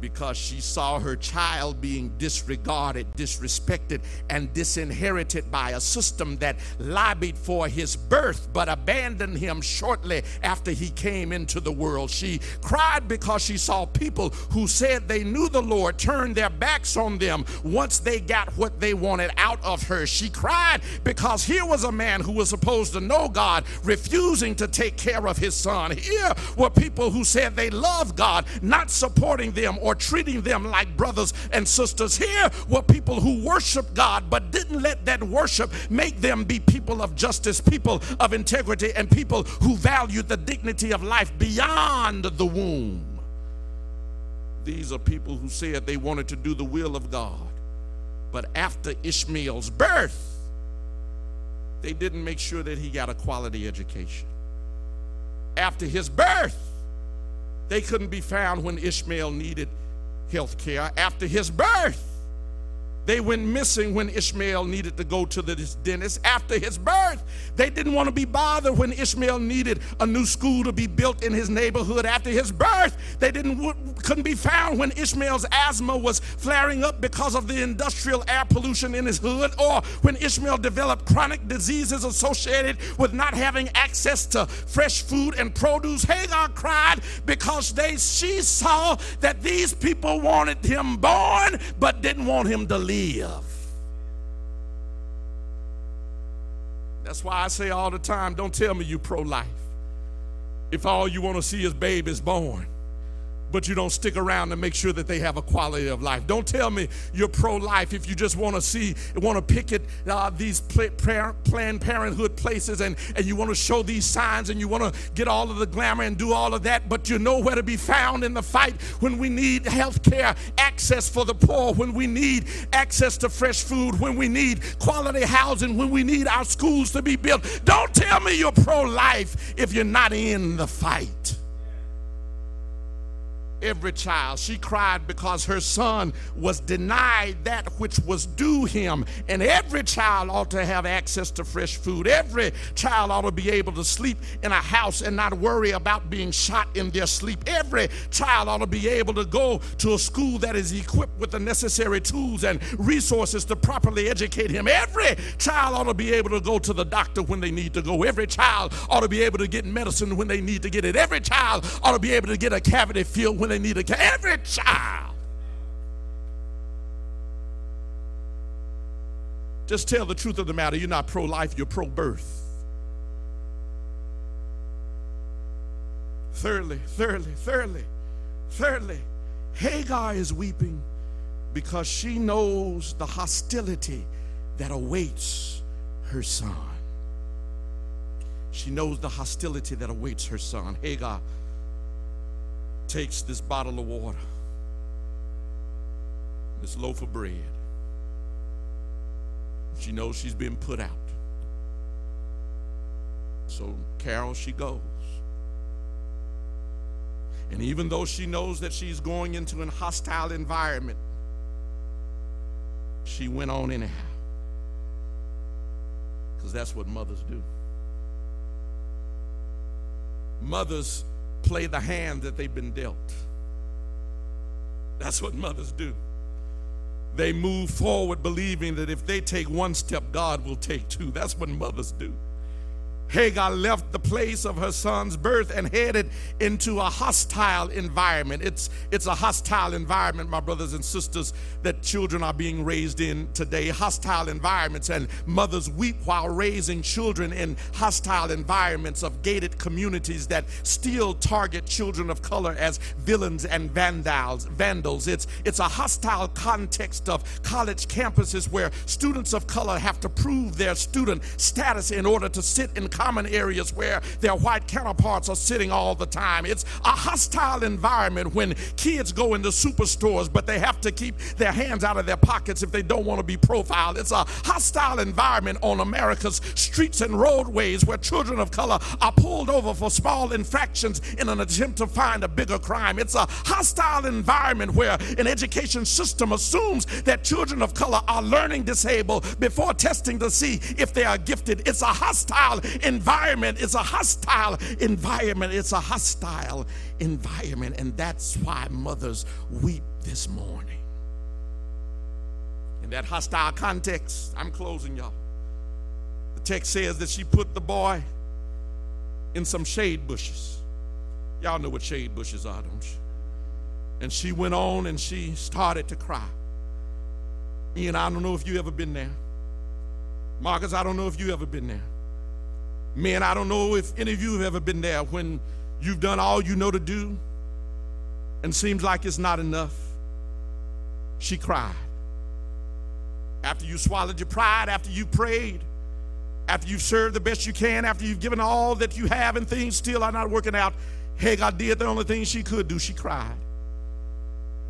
because she saw her child being disregarded, disrespected, and disinherited by a system that lobbied for his birth but abandoned him shortly after he came into the world. She cried because she saw people who said they knew the Lord turn their backs on them once they got what they wanted out of her. She cried because here was a man who was supposed to know God refusing to take care of his son. Here were people who said they loved God, not supporting them or treating them like brothers and sisters. Here were people who worshiped God but didn't let that worship make them be people of justice, people of integrity, and people who valued the dignity of life beyond the womb. These are people who said they wanted to do the will of God. But after Ishmael's birth, they didn't make sure that he got a quality education. After his birth, they couldn't be found when Ishmael needed health care. After his birth, they went missing when Ishmael needed to go to the dentist. After his birth, they didn't want to be bothered when Ishmael needed a new school to be built in his neighborhood. After his birth, they didn't couldn't be found when Ishmael's asthma was flaring up because of the industrial air pollution in his hood, or when Ishmael developed chronic diseases associated with not having access to fresh food and produce. Hagar cried because they she saw that these people wanted him born but didn't want him to live live. That's why I say all the time don't tell me you pro life. If all you want to see is babies born but you don't stick around to make sure that they have a quality of life. Don't tell me you're pro-life if you just want to see, want to picket uh, these Planned Parenthood places and, and you want to show these signs and you want to get all of the glamour and do all of that, but you're nowhere to be found in the fight when we need health care access for the poor, when we need access to fresh food, when we need quality housing, when we need our schools to be built. Don't tell me you're pro-life if you're not in the fight every child. She cried because her son was denied that which was due him. And every child ought to have access to fresh food. Every child ought to be able to sleep in a house and not worry about being shot in their sleep. Every child ought to be able to go to a school that is equipped with the necessary tools and resources to properly educate him. Every child ought to be able to go to the doctor when they need to go. Every child ought to be able to get medicine when they need to get it. Every child ought to be able to get a cavity filled when they need a every child. Just tell the truth of the matter. You're not pro life, you're pro birth. Thirdly, thirdly, thirdly, thirdly, Hagar is weeping because she knows the hostility that awaits her son. She knows the hostility that awaits her son. Hagar takes this bottle of water, this loaf of bread. She knows she's been put out. So, Carol, she goes. And even though she knows that she's going into a hostile environment, she went on anyhow. Because that's what mothers do. Mothers play the hand that they've been dealt. That's what mothers do. They move forward believing that if they take one step, God will take two. That's what mothers do. Hagar left the place of her son's birth and headed into a hostile environment. It's, it's a hostile environment, my brothers and sisters, that children are being raised in today. Hostile environments, and mothers weep while raising children in hostile environments of gated communities that still target children of color as villains and vandals. Vandals. It's, it's a hostile context of college campuses where students of color have to prove their student status in order to sit in common areas where their white counterparts are sitting all the time. It's a hostile environment when kids go into superstores, but they have to keep their hands out of their pockets if they don't want to be profiled. It's a hostile environment on America's streets and roadways where children of color are pulled over for small infractions in an attempt to find a bigger crime. It's a hostile environment where an education system assumes that children of color are learning disabled before testing to see if they are gifted. It's a hostile environment. It's a hostile environment. It's a hostile environment. And that's why mothers weep this morning. In that hostile context, I'm closing y'all. The text says that she put the boy in some shade bushes. Y'all know what shade bushes are, don't you? And she went on and she started to cry. Ian, I don't know if you ever been there. Marcus, I don't know if you ever been there. Men, I don't know if any of you have ever been there when you've done all you know to do and seems like it's not enough. She cried. After you swallowed your pride, after you prayed, after you've served the best you can, after you've given all that you have and things still are not working out, Hagar did the only thing she could do. She cried.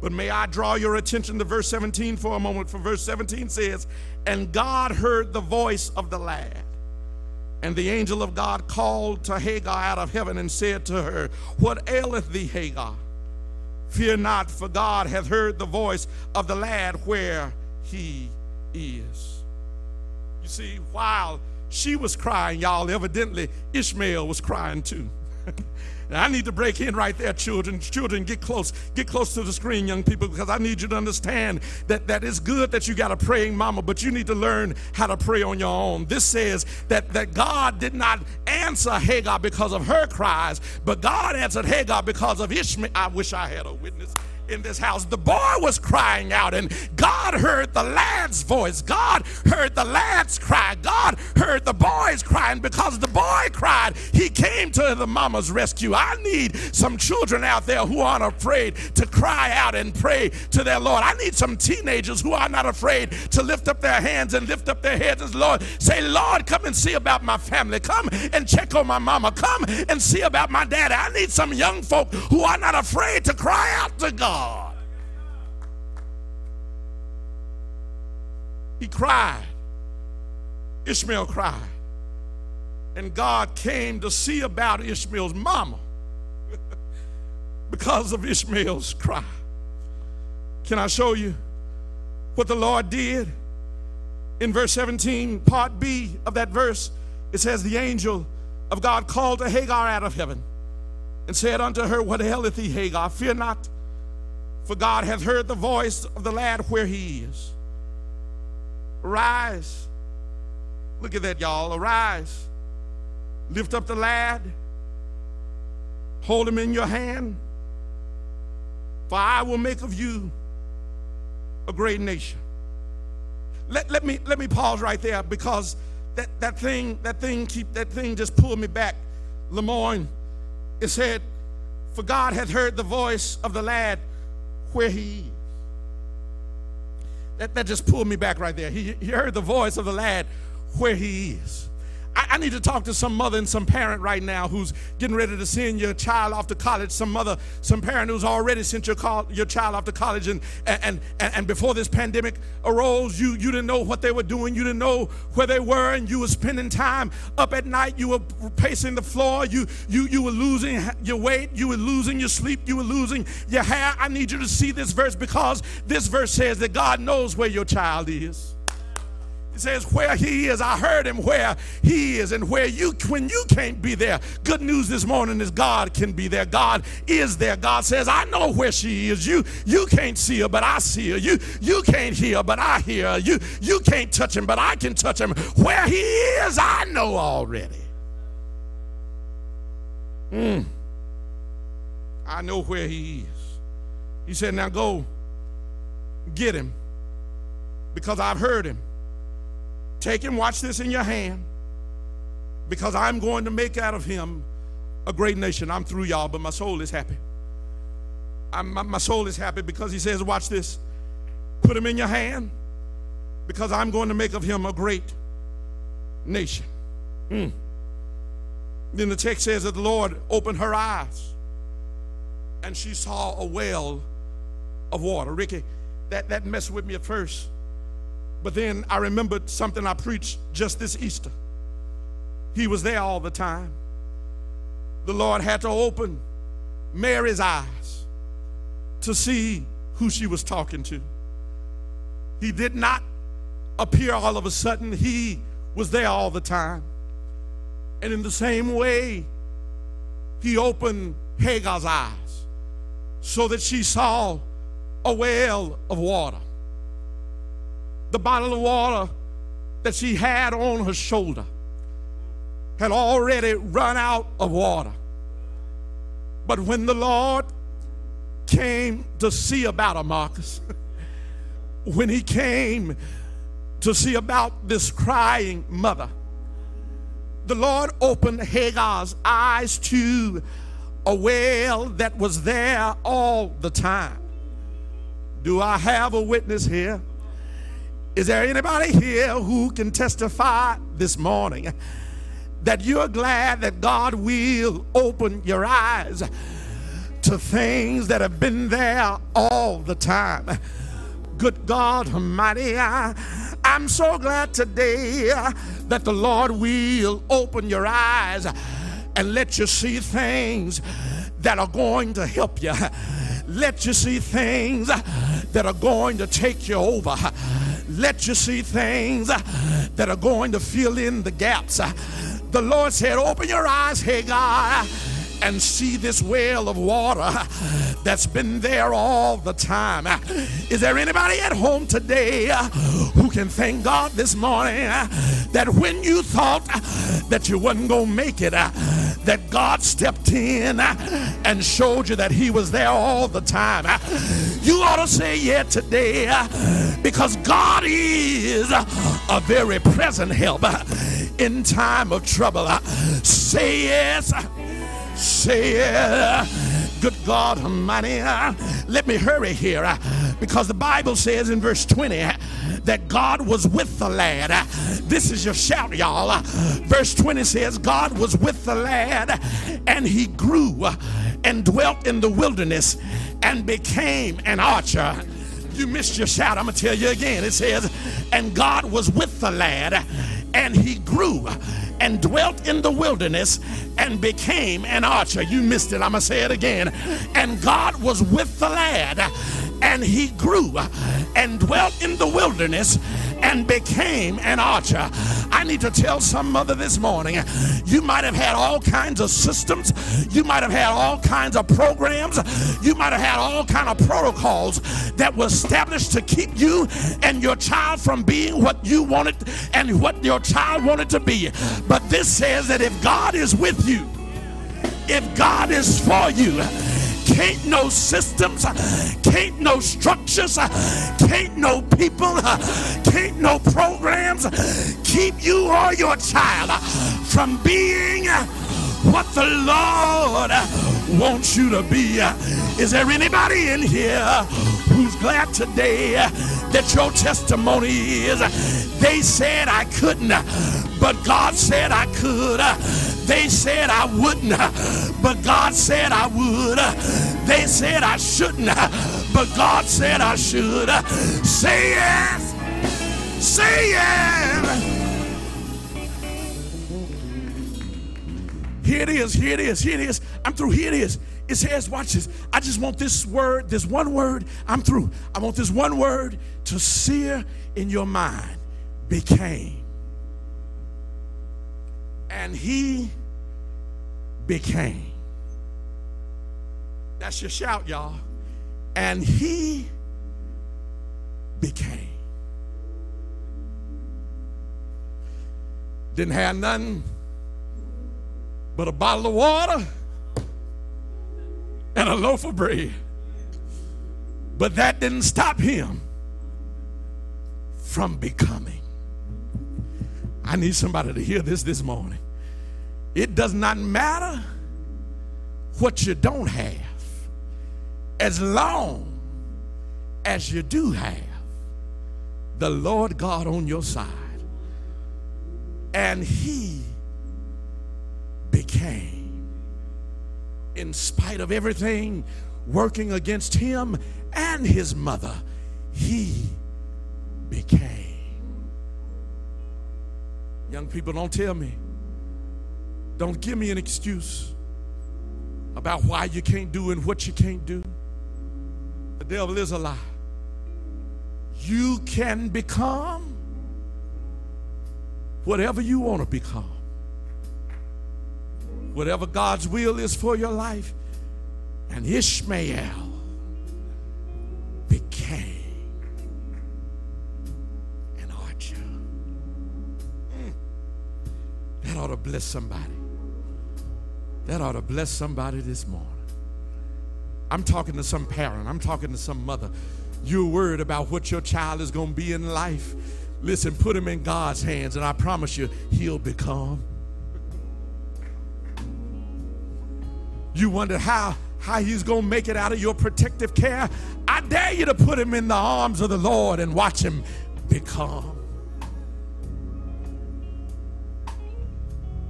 But may I draw your attention to verse 17 for a moment? For verse 17 says, And God heard the voice of the lad. And the angel of God called to Hagar out of heaven and said to her, What aileth thee, Hagar? Fear not, for God hath heard the voice of the lad where he is. You see, while she was crying, y'all, evidently Ishmael was crying too. I need to break in right there, children. Children, get close. Get close to the screen, young people, because I need you to understand that, that it's good that you got a praying mama, but you need to learn how to pray on your own. This says that, that God did not answer Hagar because of her cries, but God answered Hagar because of Ishmael. I wish I had a witness in this house. The boy was crying out, and God heard the lad's voice. God heard the lad's cry. God heard the boy's cry. And because the boy cried. He came to the mama's rescue. I need some children out there who aren't afraid to cry out and pray to their Lord. I need some teenagers who are not afraid to lift up their hands and lift up their heads as Lord. Say, Lord, come and see about my family. Come and check on my mama. Come and see about my daddy. I need some young folk who are not afraid to cry out to God. He cried. Ishmael cried. And God came to see about Ishmael's mama because of Ishmael's cry. Can I show you what the Lord did? In verse 17, part B of that verse, it says, The angel of God called to Hagar out of heaven and said unto her, What aileth thee, Hagar? Fear not, for God hath heard the voice of the lad where he is. Arise. Look at that, y'all. Arise. Lift up the lad. Hold him in your hand. For I will make of you a great nation. Let, let me let me pause right there because that, that thing, that thing keep that thing just pulled me back. Lemoyne, it said, For God hath heard the voice of the lad where he is. That, that just pulled me back right there. He, he heard the voice of the lad where he is. I, need to talk to some mother and some parent right now who's getting ready to send your child off to college. Some mother, some parent who's already sent your call, your child off to college, and and and, and before this pandemic arose, you you didn't know what they were doing. You didn't know where they were, and you were spending time up at night. You were pacing the floor. You you you were losing your weight. You were losing your sleep. You were losing your hair. I need you to see this verse because this verse says that God knows where your child is. Says where he is. I heard him where he is and where you when you can't be there. Good news this morning is God can be there. God is there. God says, I know where she is. You you can't see her, but I see her. You you can't hear but I hear her. You you can't touch him, but I can touch him. Where he is, I know already. Mm. I know where he is. He said, Now go get him because I've heard him. Take him, watch this in your hand, because I'm going to make out of him a great nation. I'm through, y'all, but my soul is happy. I'm, my, my soul is happy because he says, Watch this. Put him in your hand, because I'm going to make of him a great nation. Mm. Then the text says that the Lord opened her eyes and she saw a well of water. Ricky, that, that messed with me at first. But then I remembered something I preached just this Easter. He was there all the time. The Lord had to open Mary's eyes to see who she was talking to. He did not appear all of a sudden, He was there all the time. And in the same way, He opened Hagar's eyes so that she saw a well of water the bottle of water that she had on her shoulder had already run out of water. But when the Lord came to see about her, Marcus, when he came to see about this crying mother, the Lord opened Hagar's eyes to a well that was there all the time. Do I have a witness here? Is there anybody here who can testify this morning that you're glad that God will open your eyes to things that have been there all the time? Good God Almighty, I, am so glad today that the Lord will open your eyes and let you see things that are going to help you. Let you see things that are going to take you over let you see things that are going to fill in the gaps. The Lord said, Open your eyes, Hagar and see this well of water that's been there all the time. Is there anybody at home today who can thank God this morning that when you thought that you wasn't going to make it, that God stepped in and showed you that He was there all the time? You ought to say yeah today because God is a very present help in time of trouble. Say yes. Say it. Good God Almighty. Let me hurry here because the Bible says in verse 20 that God was with the lad. This is your shout, y'all. Verse 20 says, God was with the lad and he grew and dwelt in the wilderness and became an archer. You missed your shout. I'm going to tell you again. It says, and God was with the lad and he grew and dwelt in the wilderness and became an archer. You missed it. I'm going to say it again. And God was with the lad and he grew and dwelt in the wilderness and became an archer. I need to tell some mother this morning you might have had all kinds of systems, you might have had all kinds of programs, you might have had all kind of protocols that were established to keep you and your child from being what you wanted and what your child wanted to be. But this says that if God is with you, if God is for you, Can't no systems, can't no structures, can't no people, can't no programs keep you or your child from being what the Lord wants you to be. Is there anybody in here who's glad today that your testimony is they said I couldn't, but God said I could. They said I wouldn't, but God said I would. They said I shouldn't, but God said I should. Say yes. Say yes. Here it is, here it is, here it is. I'm through, here it is. It says, watch this. I just want this word, this one word. I'm through. I want this one word to sear in your mind. Became. And he became. That's your shout, y'all. And he became. Didn't have nothing but a bottle of water and a loaf of bread. But that didn't stop him from becoming. I need somebody to hear this this morning. It does not matter what you don't have, as long as you do have the Lord God on your side. And He became, in spite of everything working against him and his mother, he became. Young people, don't tell me, don't give me an excuse about why you can't do and what you can't do. The devil is a lie. You can become whatever you want to become whatever God's will is for your life. And Ishmael became an archer. Mm. That ought to bless somebody. That ought to bless somebody this morning. I'm talking to some parent, I'm talking to some mother. You're worried about what your child is going to be in life. Listen, put him in God's hands, and I promise you, he'll become You wonder how how he's going to make it out of your protective care. I dare you to put him in the arms of the Lord and watch him become.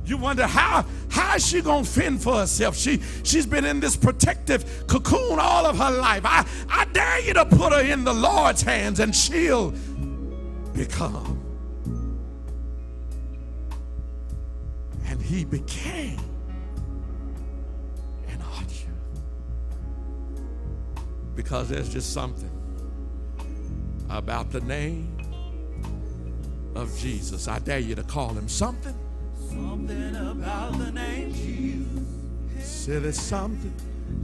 You wonder how how is she gonna fend for herself? She she's been in this protective cocoon all of her life. I, I dare you to put her in the Lord's hands and she'll become. And he became because there's just something about the name of Jesus. I dare you to call him something. Something about the name Jesus. Say there's something.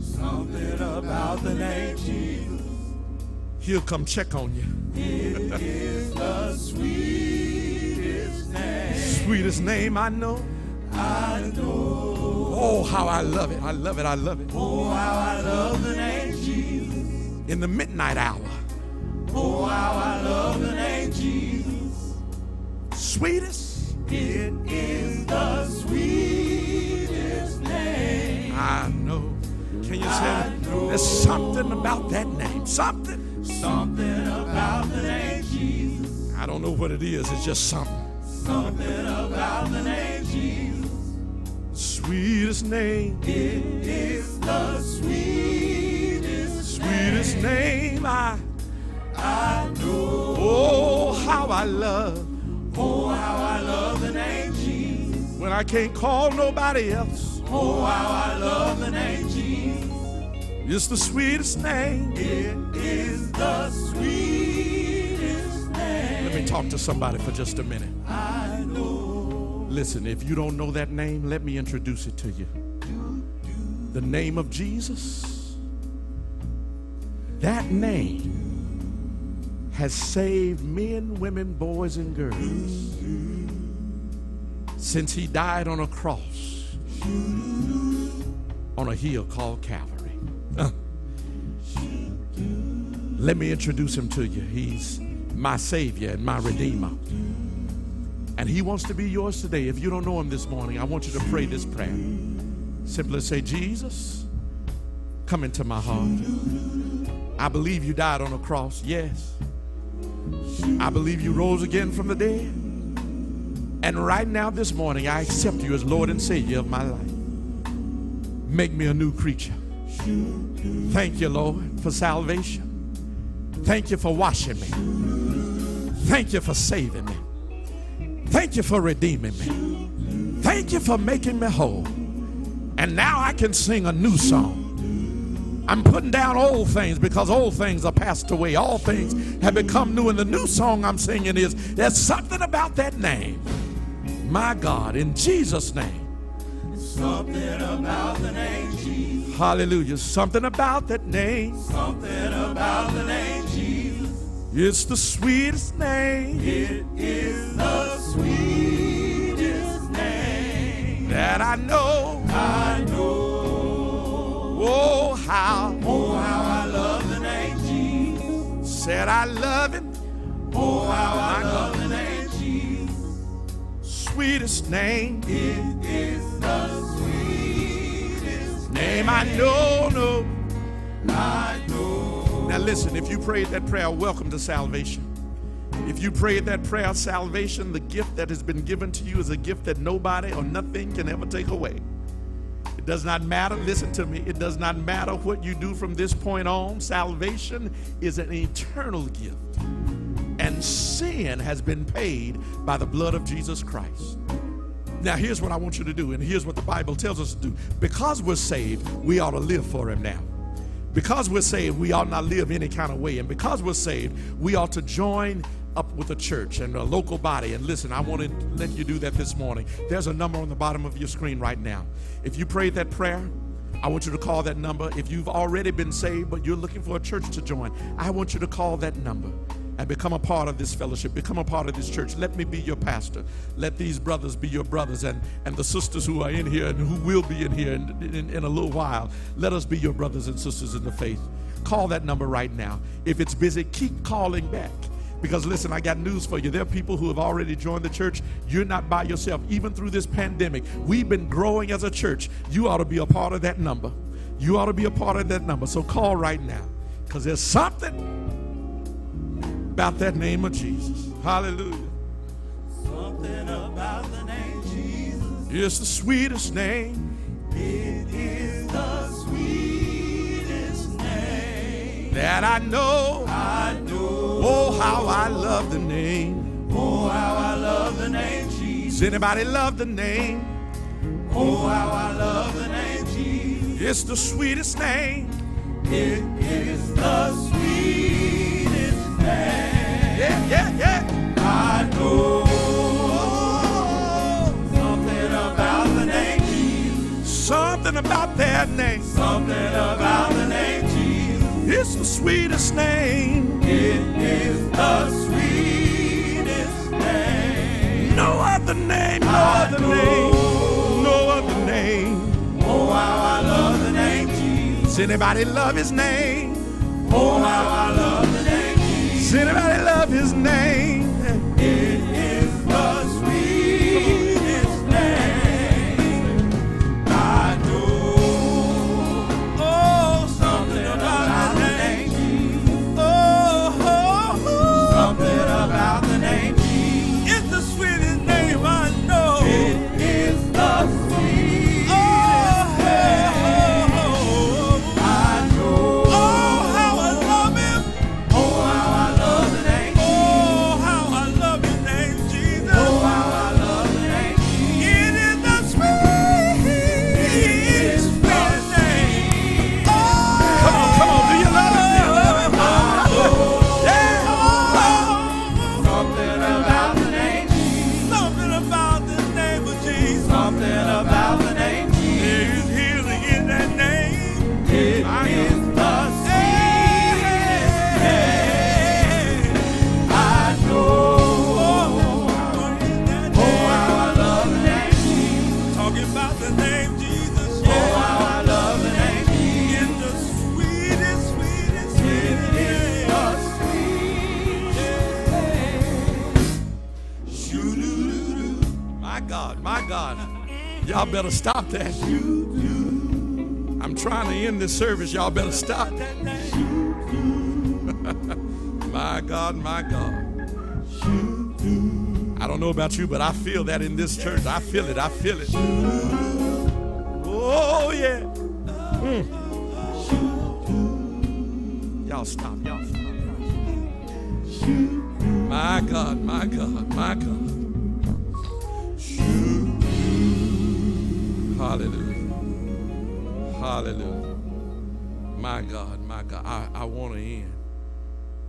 Something about the name Jesus. He'll come check on you. It is the sweetest name. Sweetest name I know. I know. Oh, how I love it. I love it. I love it. Oh, how I love the name Jesus. In the midnight hour. Oh, how I love the name Jesus. Sweetest. It is the sweetest name. I know. Can you say it? There's something about that name. Something. Something about the name Jesus. I don't know what it is. It's just something. Something about the name Jesus. Sweetest name. It is the sweetest, sweetest name I I know. Oh, how I love. Oh, how I love the name Jesus. When I can't call nobody else. Oh, how I love the name Jesus. It's the sweetest name. It is the sweetest name. Let me talk to somebody for just a minute. I know. Listen, if you don't know that name, let me introduce it to you. The name of Jesus. That name has saved men, women, boys, and girls since he died on a cross on a hill called Calvary. Uh. Let me introduce him to you. He's my Savior and my Redeemer. And he wants to be yours today. If you don't know him this morning, I want you to pray this prayer. Simply say, Jesus, come into my heart. I believe you died on a cross. Yes. I believe you rose again from the dead. And right now, this morning, I accept you as Lord and Savior of my life. Make me a new creature. Thank you, Lord, for salvation. Thank you for washing me. Thank you for saving me. Thank you for redeeming me. Thank you for making me whole. And now I can sing a new song. I'm putting down old things because old things are passed away. All things have become new. And the new song I'm singing is there's something about that name. My God, in Jesus' name. Something about the name Jesus. Hallelujah. Something about that name. Something about the name Jesus. It's the sweetest name. It is the sweetest name that I know. I know. Oh, how. Oh, how I love the name Jesus. Said I love it. Oh, how I love the name Jesus. Sweetest name. It is the sweetest name I know, no. I know. Now listen, if you prayed that prayer, welcome to salvation. If you prayed that prayer salvation, the gift that has been given to you is a gift that nobody or nothing can ever take away. Does not matter, listen to me, it does not matter what you do from this point on. Salvation is an eternal gift. And sin has been paid by the blood of Jesus Christ. Now, here's what I want you to do, and here's what the Bible tells us to do. Because we're saved, we ought to live for Him now. Because we're saved, we ought not live any kind of way. And because we're saved, we ought to join up with a church and a local body. And listen, I want to let you do that this morning. There's a number on the bottom of your screen right now. If you prayed that prayer, I want you to call that number. If you've already been saved, but you're looking for a church to join, I want you to call that number and become a part of this fellowship, become a part of this church. Let me be your pastor. Let these brothers be your brothers and, and the sisters who are in here and who will be in here in, in, in a little while. Let us be your brothers and sisters in the faith. Call that number right now. If it's busy, keep calling back. Because listen, I got news for you. There are people who have already joined the church. You're not by yourself. Even through this pandemic, we've been growing as a church. You ought to be a part of that number. You ought to be a part of that number. So call right now. Because there's something about that name of Jesus. Hallelujah. Something about the name Jesus. It's the sweetest name. It is the that I know. I know. Oh, how I love the name. Oh, how I love the name Jesus. Does anybody love the name? Oh, how I love the name Jesus. It's the sweetest name. It is the sweetest name. Yeah, yeah, yeah. I know something about the name Jesus. Something about that name. Something about the name Jesus. It's the sweetest name. It is the sweetest name. No other name, no other name, no other name. Oh, how I love the name Jesus. Does anybody love his name? Oh, how I love the name Jesus. Does anybody love his name? It is the better stop that. I'm trying to end this service. Y'all better stop. my God, my God. I don't know about you, but I feel that in this church. I feel it. I feel it. Oh, yeah. Mm. Y'all stop. Y'all stop. My God, my God, my God. Hallelujah. Hallelujah. My God, my God. I, I want to end.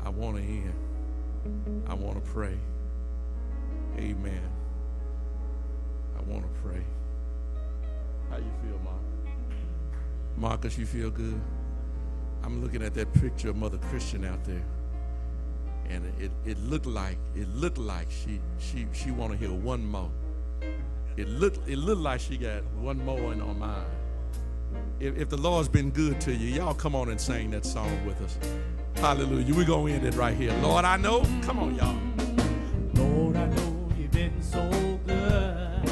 I want to end. I want to pray. Amen. I want to pray. How you feel, Mark? Marcus, you feel good? I'm looking at that picture of Mother Christian out there. And it, it looked like it looked like she she she want to hear one more. It looked it looked like she got one more in her mind. If, if the Lord's been good to you, y'all come on and sing that song with us. Hallelujah. We're gonna end it right here. Lord, I know. Come on, y'all. Lord, I know you've been so good.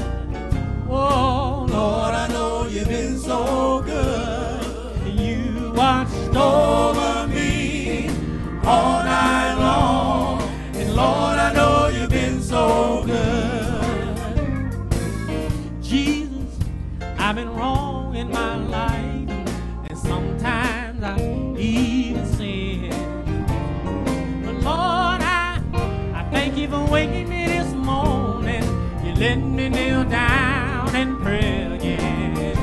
Oh, Lord, I know you've been so good. You watched over me all night long. And Lord, I know you've been so I've been wrong in my life. And sometimes I even sin. But Lord, I, I thank you for waking me this morning. You let me kneel down and pray again.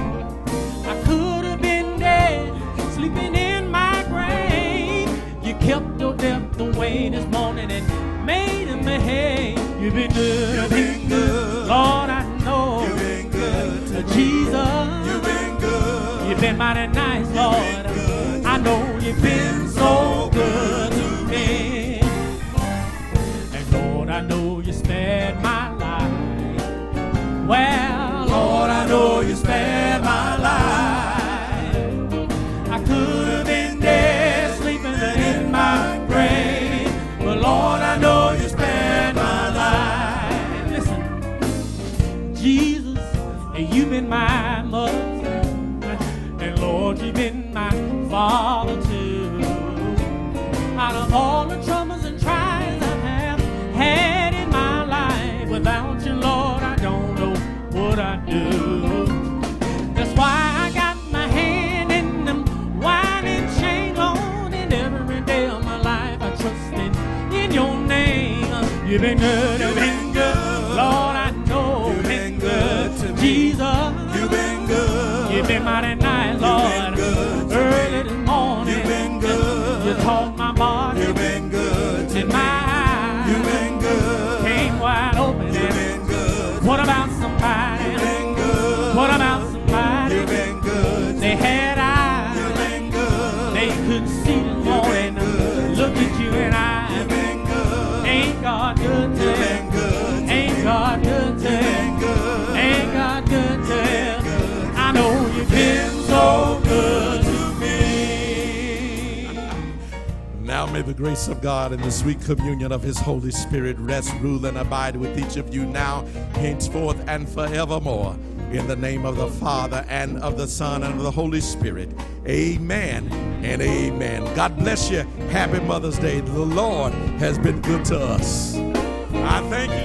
I could have been dead, sleeping in my grave. You kept your depth away this morning and made him behave. You've been good. You've been good. Lord, I know. You've been good Jesus. You've been good. You've been mighty nice, Lord. I know you've been so good to me. And Lord, I know you spared my life. Well, my mother. And Lord, you've been my father too. Out of all the troubles and trials I have had in my life, without you, Lord, I don't know what I'd do. That's why I got my the grace of God and the sweet communion of his Holy Spirit rest, rule, and abide with each of you now, henceforth, and forevermore. In the name of the Father, and of the Son, and of the Holy Spirit. Amen and amen. God bless you. Happy Mother's Day. The Lord has been good to us. I thank you.